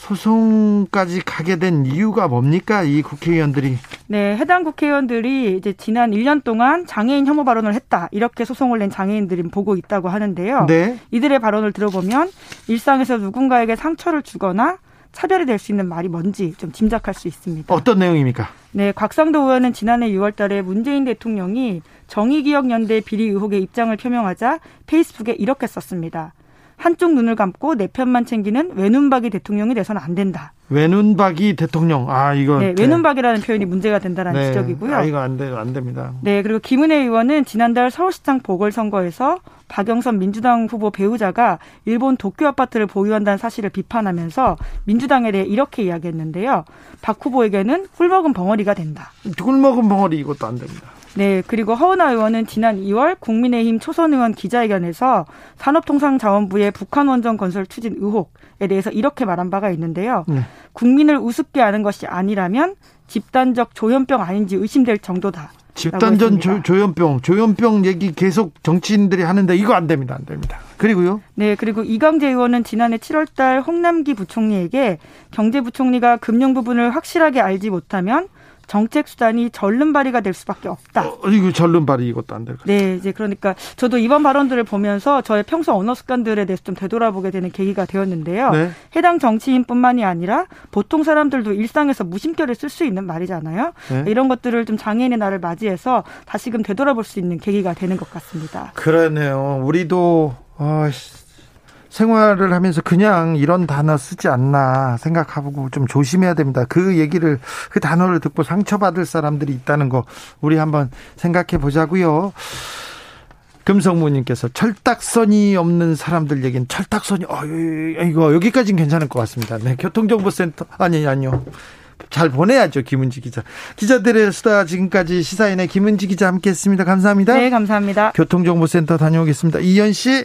소송까지 가게 된 이유가 뭡니까? 이 국회의원들이. 네, 해당 국회의원들이 이제 지난 1년 동안 장애인 혐오 발언을 했다. 이렇게 소송을 낸 장애인들이 보고 있다고 하는데요. 네. 이들의 발언을 들어보면 일상에서 누군가에게 상처를 주거나 차별이 될 수 있는 말이 뭔지 좀 짐작할 수 있습니다. 어떤 내용입니까? 네, 곽상도 의원은 지난해 6월 달에 문재인 대통령이 정의기억연대 비리 의혹에 입장을 표명하자 페이스북에 이렇게 썼습니다. 한쪽 눈을 감고 내 편만 챙기는 외눈박이 대통령이 돼서는 안 된다. 외눈박이 대통령. 아, 이거. 네, 외눈박이라는 표현이 문제가 된다는 네. 지적이고요. 아, 이거 안 돼, 안 됩니다. 네, 그리고 김은혜 의원은 지난달 서울시장 보궐선거에서 박영선 민주당 후보 배우자가 일본 도쿄 아파트를 보유한다는 사실을 비판하면서 민주당에 대해 이렇게 이야기했는데요. 박 후보에게는 꿀먹은 벙어리가 된다. 꿀먹은 벙어리 이것도 안 됩니다. 네, 그리고 허은하 의원은 지난 2월 국민의힘 초선 의원 기자회견에서 산업통상자원부의 북한 원전 건설 추진 의혹에 대해서 이렇게 말한 바가 있는데요. 네. 국민을 우습게 하는 것이 아니라면 집단적 조현병 아닌지 의심될 정도다. 집단전 조, 조현병, 조현병 얘기 계속 정치인들이 하는데 이거 안 됩니다. 안 됩니다. 그리고요. 네, 그리고 이강재 의원은 지난해 7월 달 홍남기 부총리에게 경제부총리가 금융 부분을 확실하게 알지 못하면 정책 수단이 절름발이가 될 수밖에 없다. 어, 이거 절름발이 이것도 안 될. 네, 이제 그러니까 저도 이번 발언들을 보면서 저의 평소 언어 습관들에 대해서 좀 되돌아보게 되는 계기가 되었는데요. 네. 해당 정치인뿐만이 아니라 보통 사람들도 일상에서 무심결에 쓸 수 있는 말이잖아요. 네. 이런 것들을 좀 장애인의 날을 맞이해서 다시금 되돌아볼 수 있는 계기가 되는 것 같습니다. 그러네요. 우리도 어, 생활을 하면서 그냥 이런 단어 쓰지 않나 생각하고 좀 조심해야 됩니다. 그 얘기를 그 단어를 듣고 상처받을 사람들이 있다는 거 우리 한번 생각해 보자고요. 금성무님께서 철딱선이 없는 사람들 얘기는 철딱선이 어 이거 여기까지는 괜찮을 것 같습니다. 네, 교통정보센터 아니 아니요. 잘 보내야죠, 김은지 기자. 기자들의 수다 지금까지 시사인의 김은지 기자 함께했습니다. 감사합니다. 네, 감사합니다. 교통정보센터 다녀오겠습니다. 이현 씨.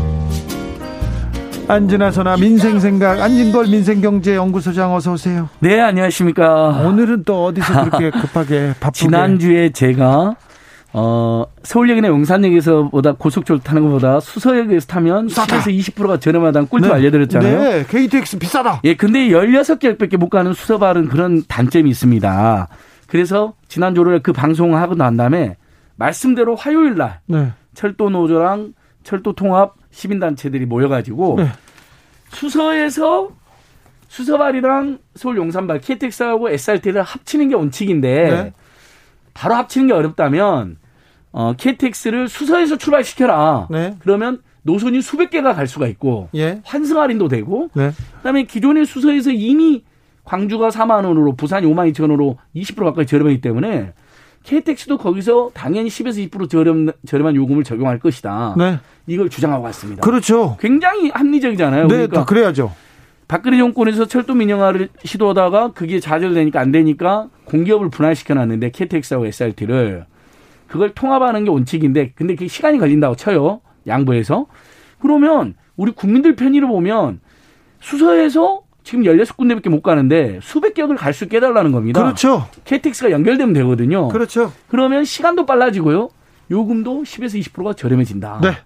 앉으나 서나 민생 생각 안진걸 민생경제연구소장 어서 오세요. 네 안녕하십니까. 오늘은 또 어디서 그렇게 (laughs) 급하게 바쁘게 지난주에 제가 어, 서울역이나 용산역에서보다 고속철 타는 것보다 수서역에서 타면. 10에서 20%가 저렴하다는 꿀팁 네. 알려드렸잖아요. 네, KTX 비싸다. 예, 근데 16개역밖에 못 가는 수서발은 그런 단점이 있습니다. 그래서 지난주에 그 방송을 하고 난 다음에 말씀대로 화요일 날 네. 철도 노조랑 철도 통합 시민단체들이 모여가지고 네. 수서에서 수서발이랑 서울 용산발 KTX하고 SRT를 합치는 게 원칙인데 네. 바로 합치는 게 어렵다면 어, KTX를 수서에서 출발시켜라. 네. 그러면 노선이 수백 개가 갈 수가 있고 예. 환승 할인도 되고 네. 그다음에 기존의 수서에서 이미 광주가 4만 원으로 부산이 5만 2천 원으로 20% 가까이 저렴하기 때문에 KTX도 거기서 당연히 10에서 20% 저렴 저렴한 요금을 적용할 것이다. 네. 이걸 주장하고 왔습니다. 그렇죠. 굉장히 합리적이잖아요. 네, 그러니까 그래야죠. 박근혜 정권에서 철도 민영화를 시도하다가 그게 좌절되니까 안 되니까 공기업을 분할시켜 놨는데 KTX하고 SRT를 그걸 통합하는 게 원칙인데 근데 그게 시간이 걸린다고 쳐요. 양보해서. 그러면 우리 국민들 편의를 보면 수서에서 지금 16군데밖에 못 가는데 수백 격을 갈 수 있게 해달라는 겁니다. 그렇죠. KTX가 연결되면 되거든요. 그렇죠. 그러면 시간도 빨라지고요. 요금도 10에서 20%가 저렴해진다. 네.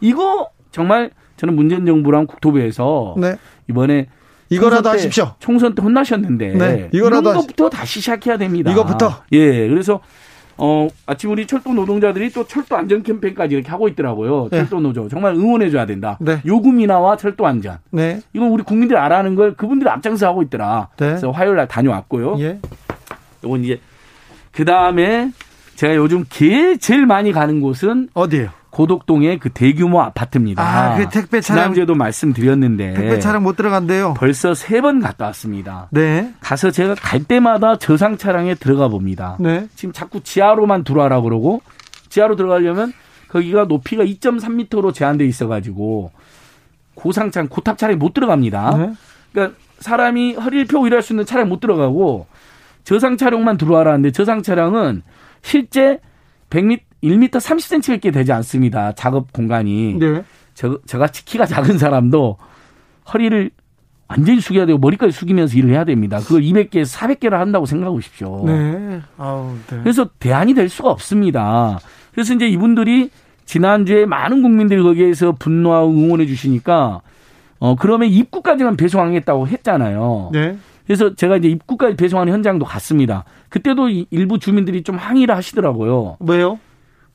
이거 정말 저는 문재인 정부랑 국토부에서 네. 이번에 이거라도 하십시오. 총선 때 혼나셨는데 네. 이거라도 이런 것부터 다시 시작해야 됩니다. 이것부터. 예. 그래서 어, 아침 우리 철도 노동자들이 또 철도 안전 캠페인까지 이렇게 하고 있더라고요. 네. 철도 노조. 정말 응원해줘야 된다. 네. 요금 인하와 철도 안전. 네. 이건 우리 국민들이 알아는 걸 그분들이 앞장서 하고 있더라. 네. 그래서 화요일 날 다녀왔고요. 예. 이건 이제, 그 다음에 제가 요즘 제일 많이 가는 곳은 어디예요? 고덕동의 그 대규모 아파트입니다. 아, 그 택배 차량. 지난주에도 말씀드렸는데. 택배 차량 못 들어간대요. 벌써 세 번 갔다 왔습니다. 네. 가서 제가 갈 때마다 저상 차량에 들어가 봅니다. 네. 지금 자꾸 지하로만 들어와라 그러고 지하로 들어가려면 거기가 높이가 2.3m로 제한돼 있어가지고 고상차, 고탑 차량이 못 들어갑니다. 네. 그러니까 사람이 허리를 펴고 일할 수 있는 차량 못 들어가고 저상 차량만 들어와라는데 저상 차량은 실제 100m 1m 30cm밖에 되지 않습니다. 작업 공간이. 네. 저, 저같이 키가 작은 사람도 허리를 완전히 숙여야 되고 머리까지 숙이면서 일을 해야 됩니다. 그걸 200개, 400개를 한다고 생각해 보십시오. 네. 아우, 네. 그래서 대안이 될 수가 없습니다. 그래서 이제 이분들이 지난주에 많은 국민들이 거기에서 분노하고 응원해 주시니까 어 그러면 입구까지만 배송하겠다고 했잖아요. 네. 그래서 제가 이제 입구까지 배송하는 현장도 갔습니다. 그때도 일부 주민들이 좀 항의를 하시더라고요. 왜요?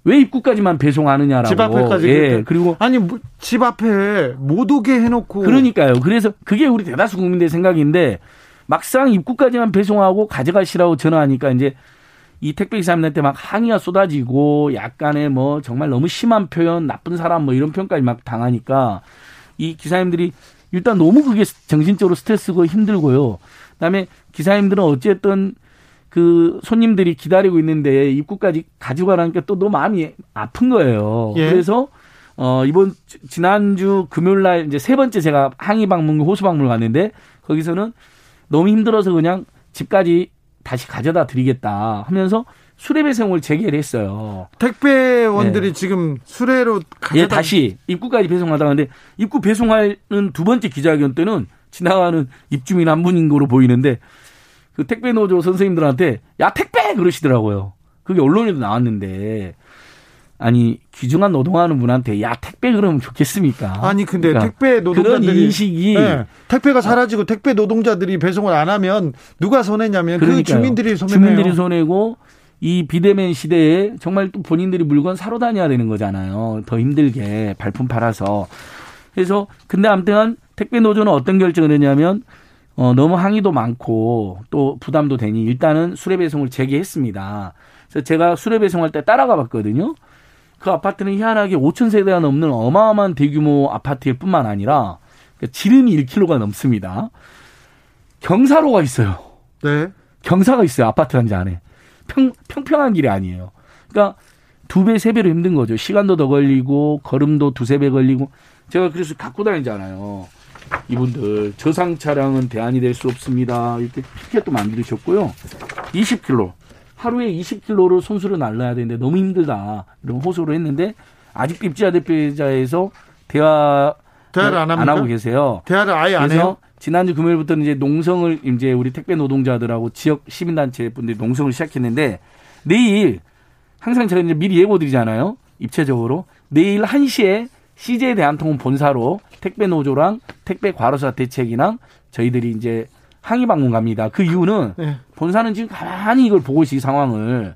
왜 입구까지만 배송하느냐라고. 집 앞에까지. 예. 그리고 아니 뭐, 집 앞에 못 오게 해놓고. 그러니까요. 그래서 그게 우리 대다수 국민들의 생각인데 막상 입구까지만 배송하고 가져가시라고 전화하니까 이제 이 택배 기사님한테 막 항의가 쏟아지고 약간의 뭐 정말 너무 심한 표현, 나쁜 사람 뭐 이런 표현까지 막 당하니까 이 기사님들이 일단 너무 그게 정신적으로 스트레스고 힘들고요. 그다음에 기사님들은 어쨌든 그 손님들이 기다리고 있는데 입구까지 가지고 가라니까 또 너무 마음이 아픈 거예요. 예. 그래서 어 이번 지난주 금요일 날 이제 세 번째 제가 항의 방문 호수 방문을 갔는데 거기서는 너무 힘들어서 그냥 집까지 다시 가져다 드리겠다 하면서 수레 배송을 재개를 했어요. 택배원들이 네. 지금 수레로 가져다 예, 다시 입구까지 배송하다 근데 입구 배송하는 두 번째 기자회견 때는 지나가는 입주민 한 분인 거로 보이는데 그 택배 노조 선생님들한테 야 택배 그러시더라고요. 그게 언론에도 나왔는데 아니 귀중한 노동하는 분한테 야 택배 그러면 좋겠습니까? 아니 근데 그러니까 택배 노동자들이 그런 인식이 네, 택배가 사라지고 어. 택배 노동자들이 배송을 안 하면 누가 손해냐면 그 그러니까요. 그 주민들이 손해네요. 주민들이 손해고 이 비대면 시대에 정말 또 본인들이 물건 사러 다녀야 되는 거잖아요. 더 힘들게 발품 팔아서. 그래서 근데 아무튼 택배 노조는 어떤 결정을 했냐면 어, 너무 항의도 많고 또 부담도 되니 일단은 수레 배송을 재개했습니다. 그래서 제가 수레 배송할 때 따라가 봤거든요. 그 아파트는 희한하게 5천 세대가 넘는 어마어마한 대규모 아파트일 뿐만 아니라 그러니까 지름이 1km가 넘습니다. 경사로가 있어요. 네. 경사가 있어요. 아파트 단지 안에. 평, 평평한 길이 아니에요. 그러니까 두 배, 세 배로 힘든 거죠. 시간도 더 걸리고, 걸음도 두세 배 걸리고. 제가 그래서 갖고 다니잖아요. 이분들 저상 차량은 대안이 될 수 없습니다. 이렇게 피켓도 만드셨고요. 20km 하루에 20km를 손수를 날라야 되는데 너무 힘들다 이런 호소를 했는데 아직 입지아 대표자에서 대화 대화를 안, 안, 하고 계세요. 대화를 아예 안 해요. 지난주 금요일부터는 이제 농성을 이제 우리 택배 노동자들하고 지역 시민단체 분들이 농성을 시작했는데 내일 항상 제가 이제 미리 예고 드리잖아요. 입체적으로 내일 1시에 CJ 대한통운 본사로 택배 노조랑 택배 과로사 대책이랑 저희들이 이제 항의 방문 갑니다. 그 이유는 네. 본사는 지금 가만히 이걸 보고 있이 상황을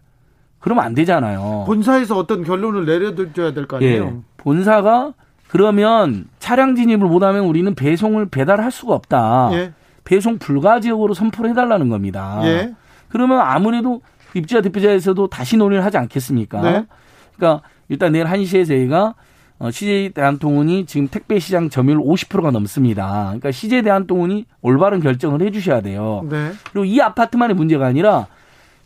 그러면 안 되잖아요. 본사에서 어떤 결론을 내려줘야 될 거 아니에요? 예. 본사가 그러면 차량 진입을 못하면 우리는 배송을 배달할 수가 없다. 예. 배송 불가 지역으로 선포를 해달라는 겁니다. 예. 그러면 아무래도 입주자 대표자에서도 다시 논의를 하지 않겠습니까? 네. 그러니까 일단 내일 1시에 저희가 어, CJ 대한통운이 지금 택배 시장 점유율 50%가 넘습니다. 그러니까 CJ 대한통운이 올바른 결정을 해 주셔야 돼요. 네. 그리고 이 아파트만의 문제가 아니라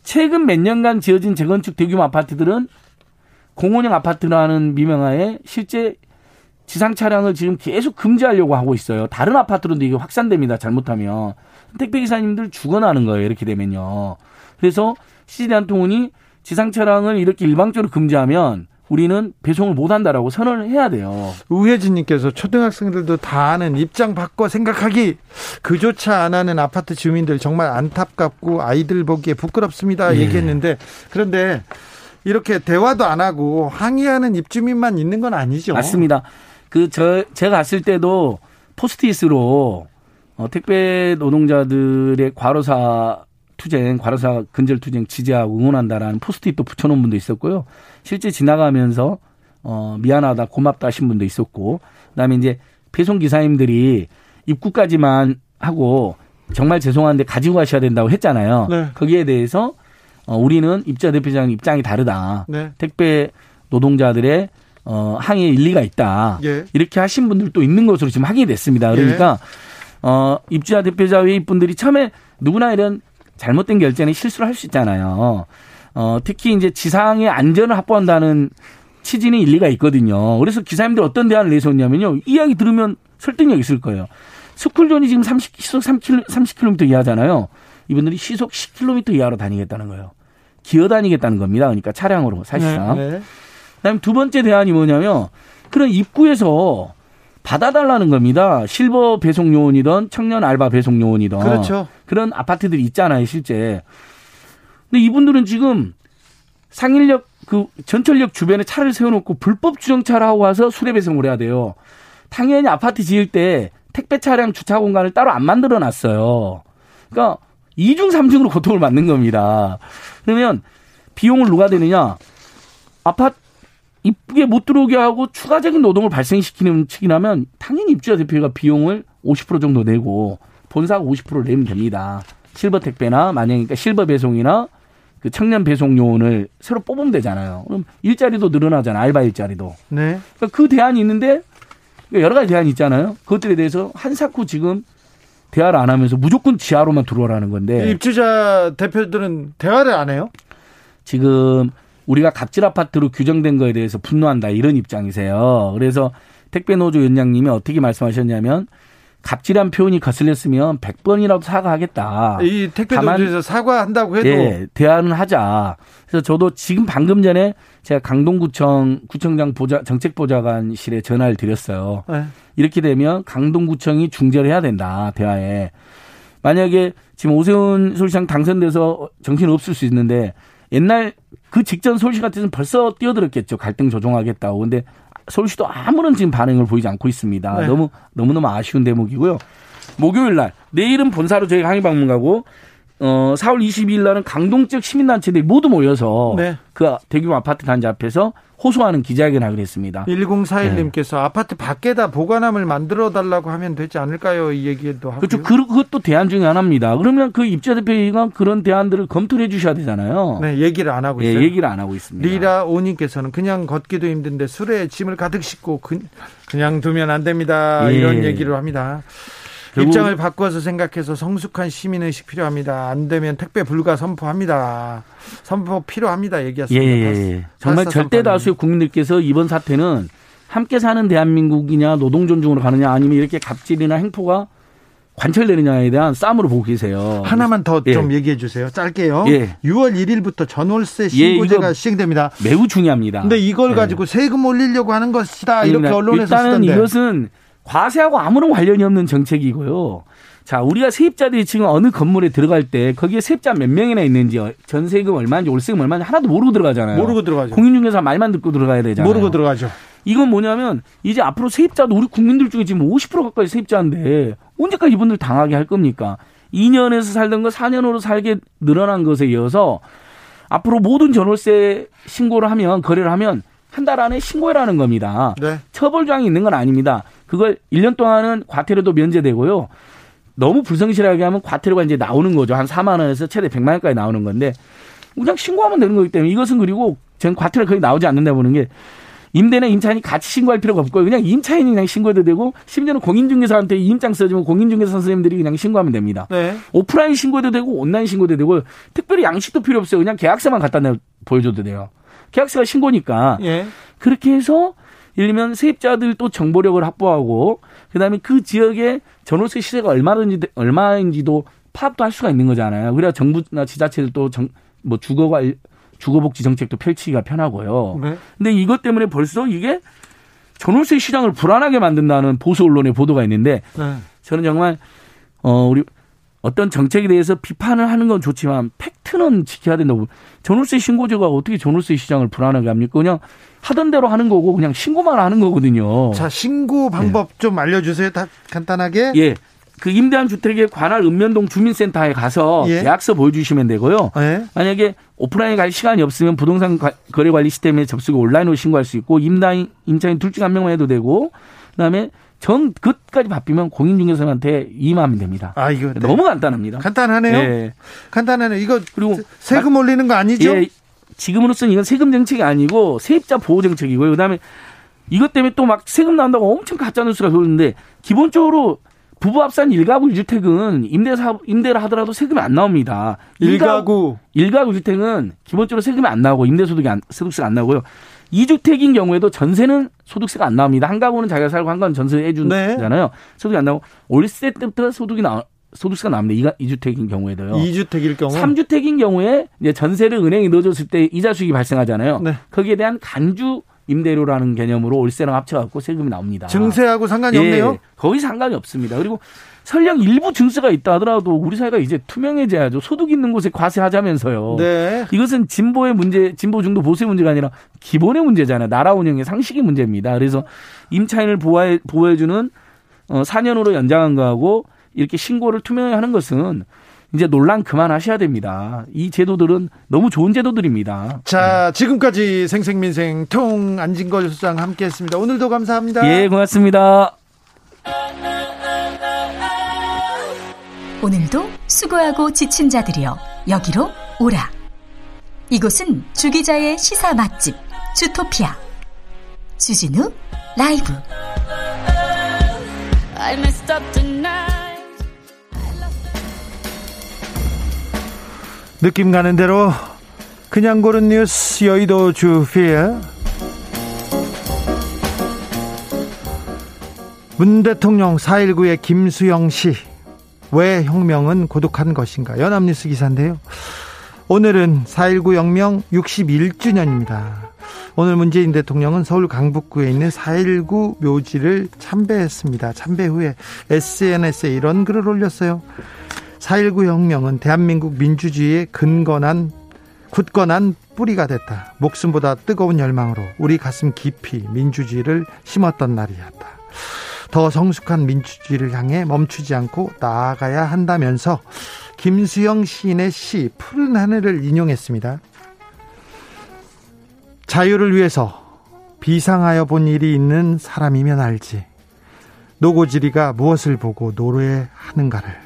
최근 몇 년간 지어진 재건축 대규모 아파트들은 공원형 아파트라는 미명하에 실제 지상 차량을 지금 계속 금지하려고 하고 있어요. 다른 아파트로도 이게 확산됩니다. 잘못하면 택배 기사님들 죽어나는 거예요. 이렇게 되면요. 그래서 시대한통운이 지상 차량을 이렇게 일방적으로 금지하면 우리는 배송을 못 한다라고 선언을 해야 돼요. 우혜진님께서 초등학생들도 다 아는 입장 바꿔 생각하기 그조차 안 하는 아파트 주민들 정말 안타깝고 아이들 보기에 부끄럽습니다. 네. 얘기했는데 그런데 이렇게 대화도 안 하고 항의하는 입주민만 있는 건 아니죠. 맞습니다. 그 저 제가 갔을 때도 포스트잇으로 어, 택배 노동자들의 과로사 투쟁, 과로사 근절 투쟁 지지하고 응원한다라는 포스트잇도 붙여놓은 분도 있었고요. 실제 지나가면서 어 미안하다, 고맙다 하신 분도 있었고, 그다음에 이제 배송 기사님들이 입구까지만 하고 정말 죄송한데 가지고 가셔야 된다고 했잖아요. 네. 거기에 대해서 어 우리는 입자 대표장 입장이 다르다. 네. 택배 노동자들의 어 항의 일리가 있다. 예. 이렇게 하신 분들도 있는 것으로 지금 확인이 됐습니다. 그러니까 예. 어 입주자 대표자 회의 분들이 처음에 누구나 이런 잘못된 결정에 실수를 할 수 있잖아요. 어, 특히 이제 지상의 안전을 확보한다는 취지는 일리가 있거든요. 그래서 기사님들 어떤 대안을 내세웠냐면요. 이야기 들으면 설득력 있을 거예요. 스쿨존이 지금 30, 시속 3km, 30km 이하잖아요. 이분들이 시속 10km 이하로 다니겠다는 거예요. 기어 다니겠다는 겁니다. 그러니까 차량으로 사실상. 네, 네. 그다음에 두 번째 대안이 뭐냐면 그런 입구에서 받아달라는 겁니다. 실버 배송 요원이든 청년 알바 배송 요원이든 그렇죠. 그런 아파트들이 있잖아요, 실제. 근데 이분들은 지금 상일역 그 전철역 주변에 차를 세워놓고 불법 주정차를 하고 와서 수레 배송을 해야 돼요. 당연히 아파트 지을 때 택배 차량 주차 공간을 따로 안 만들어 놨어요. 그러니까 이중삼중으로 (laughs) 고통을 받는 겁니다. 그러면 비용을 누가 되느냐? 아파트 이쁘게 못 들어오게 하고 추가적인 노동을 발생시키는 측이라면 당연히 입주자 대표가 비용을 50% 정도 내고 본사가 50%를 내면 됩니다. 실버 택배나 만약에 그러니까 실버 배송이나 그 청년 배송 요원을 새로 뽑으면 되잖아요. 그럼 일자리도 늘어나잖아. 알바 일자리도. 네. 그러니까 그 대안이 있는데 여러 가지 대안이 있잖아요. 그것들에 대해서 한사코 지금 대화를 안 하면서 무조건 지하로만 들어오라는 건데. 입주자 대표들은 대화를 안 해요? 지금 우리가 갑질 아파트로 규정된 거에 대해서 분노한다 이런 입장이세요. 그래서 택배 노조 위원장님이 어떻게 말씀하셨냐면 갑질한 표현이 거슬렸으면 100번이라도 사과하겠다. 이 택배 노조에서 사과한다고 해도 예, 대안은 하자. 그래서 저도 지금 방금 전에 제가 강동구청 구청장 보좌 정책보좌관실에 전화를 드렸어요. 네. 이렇게 되면 강동구청이 중재를 해야 된다 대화에. 만약에 지금 오세훈 서울시장 당선돼서 정신 없을 수 있는데 옛날 그 직전 서울시 같으면 벌써 뛰어들었겠죠. 갈등 조정하겠다고. 근데 서울시도 아무런 지금 반응을 보이지 않고 있습니다. 네. 너무 너무너무 아쉬운 대목이고요. 목요일 날 내일은 본사로 저희가 항의 방문 가고 어 4월 22일 날은 강동 지역 시민단체들이 모두 모여서 네. 그 대규모 아파트 단지 앞에서 호소하는 기자회견을 하기로 했습니다. 1041님께서 네. 아파트 밖에다 보관함을 만들어 달라고 하면 되지 않을까요? 이 얘기도 하고. 그렇죠. 그것도 대안 중에 하나입니다. 그러면 그 입주자 대표가 그런 대안들을 검토를 해 주셔야 되잖아요. 네, 얘기를 안 하고 예, 있어요. 네, 얘기를 안 하고 있습니다. 리라 오님께서는 그냥 걷기도 힘든데 술에 짐을 가득 싣고 그, 냥 두면 안 됩니다. 예. 이런 얘기를 합니다. 입장을 바꿔서 생각해서 성숙한 시민의식 필요합니다. 안 되면 택배 불가 선포합니다. 선포 필요합니다. 얘기했습니다. 예, 예. 예. 정말 절대 다수의 국민들께서 이번 사태는 함께 사는 대한민국이냐 노동 존중으로 가느냐 아니면 이렇게 갑질이나 행포가 관철되느냐에 대한 싸움으로 보고 계세요. 하나만 더좀 예. 얘기해 주세요. 짧게요. 예. 6월 1일부터 전월세 예, 신고제가 예, 시행됩니다. 매우 중요합니다. 근데 이걸 예. 가지고 세금 올리려고 하는 것이다. 이렇게 언론에서 일단은 쓰던데. 이것은 과세하고 아무런 관련이 없는 정책이고요. 자, 우리가 세입자들이 지금 어느 건물에 들어갈 때 거기에 세입자 몇 명이나 있는지 전세금 얼마인지 올세금 얼마인지 하나도 모르고 들어가잖아요. 모르고 들어가죠. 공인중개사 말만 듣고 들어가야 되잖아요. 모르고 들어가죠. 이건 뭐냐면 이제 앞으로 세입자도 우리 국민들 중에 지금 50% 가까이 세입자인데 언제까지 이분들 당하게 할 겁니까? 2년에서 살던 거 4년으로 살게 늘어난 것에 이어서 앞으로 모든 전월세 신고를 하면 거래를 하면 한 달 안에 신고해라는 겁니다. 네. 처벌 조항이 있는 건 아닙니다. 그걸 1년 동안은 과태료도 면제되고요. 너무 불성실하게 하면 과태료가 이제 나오는 거죠. 한 4만 원에서 최대 100만 원까지 나오는 건데 그냥 신고하면 되는 거기 때문에 이것은 그리고 전 과태료 거의 나오지 않는다 보는 게 임대나 임차인이 같이 신고할 필요가 없고 그냥 임차인이 그냥 신고해도 되고 심지어는 공인중개사한테 임장 써주면 공인중개사 선생님들이 그냥 신고하면 됩니다. 네. 오프라인 신고도 되고 온라인 신고도 되고 특별히 양식도 필요 없어요. 그냥 계약서만 갖다 내 보여줘도 돼요. 계약서가 신고니까 예. 그렇게 해서 예를 들면 세입자들 또 정보력을 확보하고 그다음에 그 지역의 전월세 시세가 얼마인지 얼마인지도 파악도 할 수가 있는 거잖아요. 그래야 정부나 지자체들도 정, 뭐 주거관 주거복지 정책도 펼치기가 편하고요. 네. 근데 이것 때문에 벌써 이게 전월세 시장을 불안하게 만든다는 보수 언론의 보도가 있는데 네. 저는 정말 어 우리 어떤 정책에 대해서 비판을 하는 건 좋지만 팩트는 지켜야 된다고. 전월세 신고제가 어떻게 전월세 시장을 불안하게 합니까? 그냥 하던 대로 하는 거고 그냥 신고만 하는 거거든요. 자, 신고 방법 네. 좀 알려주세요. 다 간단하게. 예. 그 임대한 주택에 관할 읍면동 주민센터에 가서 예. 계약서 보여주시면 되고요. 예. 만약에 오프라인에 갈 시간이 없으면 부동산 거래 관리 시스템에 접속해 온라인으로 신고할 수 있고 임다인 임차인 둘 중 한 명만 해도 되고 그다음에 전 끝까지 바뀌면 공인중개사한테 임하면 됩니다. 아 이거 네. 너무 간단합니다. 간단하네요. 네. 간단하네요. 이거 그리고 세금 올리는 거 아니죠? 예, 지금으로서는 이건 세금 정책이 아니고 세입자 보호 정책이고요. 그다음에 이것 때문에 또 막 세금 나온다고 엄청 가짜 뉴스가 돌는데 기본적으로 부부 합산 1가구 1주택은 임대 사 임대를 하더라도 세금이 안 나옵니다. 1가구 1가구 주택은 기본적으로 세금이 안 나오고 임대 소득이 안 소득세가 안 나오고요. 2주택인 경우에도 전세는 소득세가 안 나옵니다. 한 가구는 자기가 살고 한 가구는 전세 해 주잖아요. 네. 소득이 안 나오고 월세 때부터 소득이 나 소득세가 나옵니다. 2주택인 경우에도요. 2주택일 경우. 3주택인 경우에 이제 전세를 은행에 넣어줬을 때 이자 수익이 발생하잖아요. 네. 거기에 대한 간주 임대료라는 개념으로 월세랑 합쳐갖고 세금이 나옵니다. 증세하고 상관이 예, 없네요. 거의 상관이 없습니다. 그리고 설령 일부 증세가 있다 하더라도 우리 사회가 이제 투명해져야죠. 소득 있는 곳에 과세하자면서요. 네. 이것은 진보의 문제, 진보 중도 보수의 문제가 아니라 기본의 문제잖아요. 나라 운영의 상식의 문제입니다. 그래서 임차인을 보호해, 보호해주는 어, 4년으로 연장한 거하고 이렇게 신고를 투명하게 하는 것은 이제 논란 그만하셔야 됩니다. 이 제도들은 너무 좋은 제도들입니다. 자, 지금까지 생생민생 통 안진걸 수장 함께 했습니다. 오늘도 감사합니다. 예, 고맙습니다. 오늘도 수고하고 지친 자들이여 여기로 오라. 이곳은 주기자의 시사 맛집 주토피아 주진우 라이브. 느낌 가는 대로 그냥 고른 뉴스 여의도 주피아 문 대통령 4.19의 김수영 씨, 왜 혁명은 고독한 것인가? 연합뉴스 기사인데요. 오늘은 4.19 혁명 61주년입니다. 오늘 문재인 대통령은 서울 강북구에 있는 4.19 묘지를 참배했습니다. 참배 후에 SNS에 이런 글을 올렸어요. 4.19 혁명은 대한민국 민주주의의 근건한 굳건한 뿌리가 됐다. 목숨보다 뜨거운 열망으로 우리 가슴 깊이 민주주의를 심었던 날이었다. 더 성숙한 민주주의를 향해 멈추지 않고 나아가야 한다면서 김수영 시인의 시 푸른 하늘을 인용했습니다. 자유를 위해서 비상하여 본 일이 있는 사람이면 알지. 노고지리가 무엇을 보고 노래하는가를.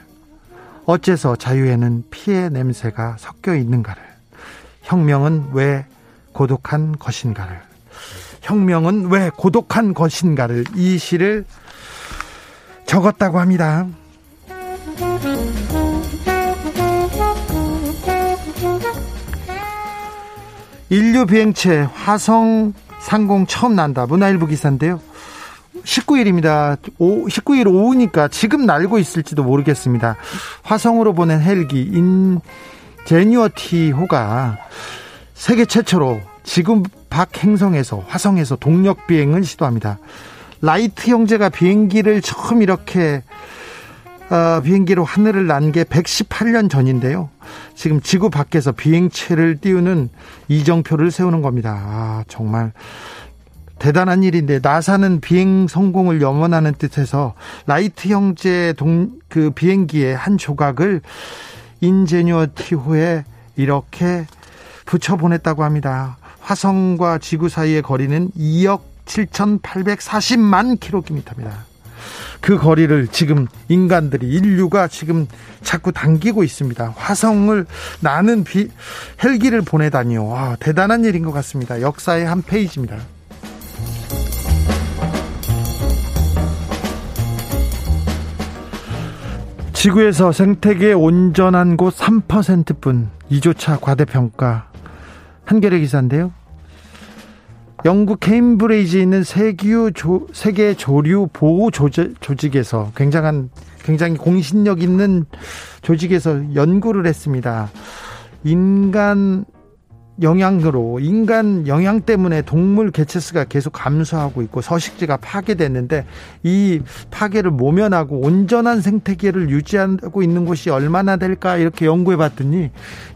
어째서 자유에는 피의 냄새가 섞여 있는가를, 혁명은 왜 고독한 것인가를, 혁명은 왜 고독한 것인가를 이 시를 적었다고 합니다. 인류 비행체 화성 상공 처음 난다. 문화일보 기사인데요. 19일입니다. 오, 19일 오후니까 지금 날고 있을지도 모르겠습니다. 화성으로 보낸 헬기 인 제뉴어티 호가 세계 최초로 지구 밖 행성에서 화성에서 동력 비행을 시도합니다. 라이트 형제가 비행기를 처음 이렇게 어, 비행기로 하늘을 난 게 118년 전인데요. 지금 지구 밖에서 비행체를 띄우는 이정표를 세우는 겁니다. 아, 정말 대단한 일인데 나사는 비행 성공을 염원하는 뜻에서 라이트 형제 동 그 비행기의 한 조각을 인제뉴어티호에 이렇게 붙여 보냈다고 합니다. 화성과 지구 사이의 거리는 2억 7,840만 킬로미터입니다. 그 거리를 지금 인간들이 인류가 지금 자꾸 당기고 있습니다. 화성을 나는 비, 헬기를 보내다니요. 와, 대단한 일인 것 같습니다. 역사의 한 페이지입니다. 지구에서 생태계 온전한 곳 3%뿐 이조차 과대평가 한겨레 기사인데요. 영국 케임브리지에 있는 세규 조, 세계 조류 보호 조직, 에서 굉장한 굉장히 공신력 있는 조직에서 연구를 했습니다. 인간 영향으로 인간 영향 때문에 동물 개체수가 계속 감소하고 있고 서식지가 파괴됐는데 이 파괴를 모면하고 온전한 생태계를 유지하고 있는 곳이 얼마나 될까 이렇게 연구해 봤더니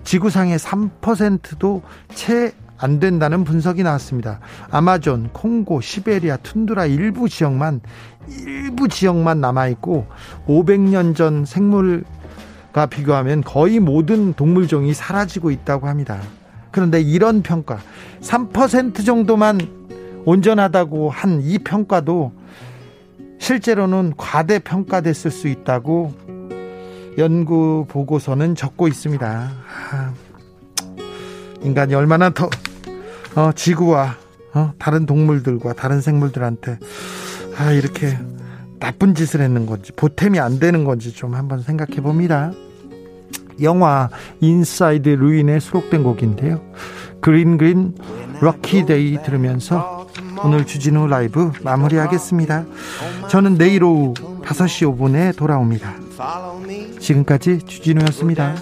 지구상의 3%도 채 안 된다는 분석이 나왔습니다. 아마존, 콩고, 시베리아, 툰드라 일부 지역만 일부 지역만 남아 있고 500년 전 생물과 비교하면 거의 모든 동물종이 사라지고 있다고 합니다. 그런데 이런 평가 3% 정도만 온전하다고 한 이 평가도 실제로는 과대평가됐을 수 있다고 연구 보고서는 적고 있습니다. 아, 인간이 얼마나 더 어, 지구와 어, 다른 동물들과 다른 생물들한테 아, 이렇게 나쁜 짓을 했는 건지 보탬이 안 되는 건지 좀 한번 생각해 봅니다. 영화 인사이드 르윈에 수록된 곡인데요. Green Green Rocky Road 들으면서 오늘 주진우 라이브 마무리하겠습니다. 저는 내일 오후 5시 5분에 돌아옵니다. 지금까지 주진우였습니다.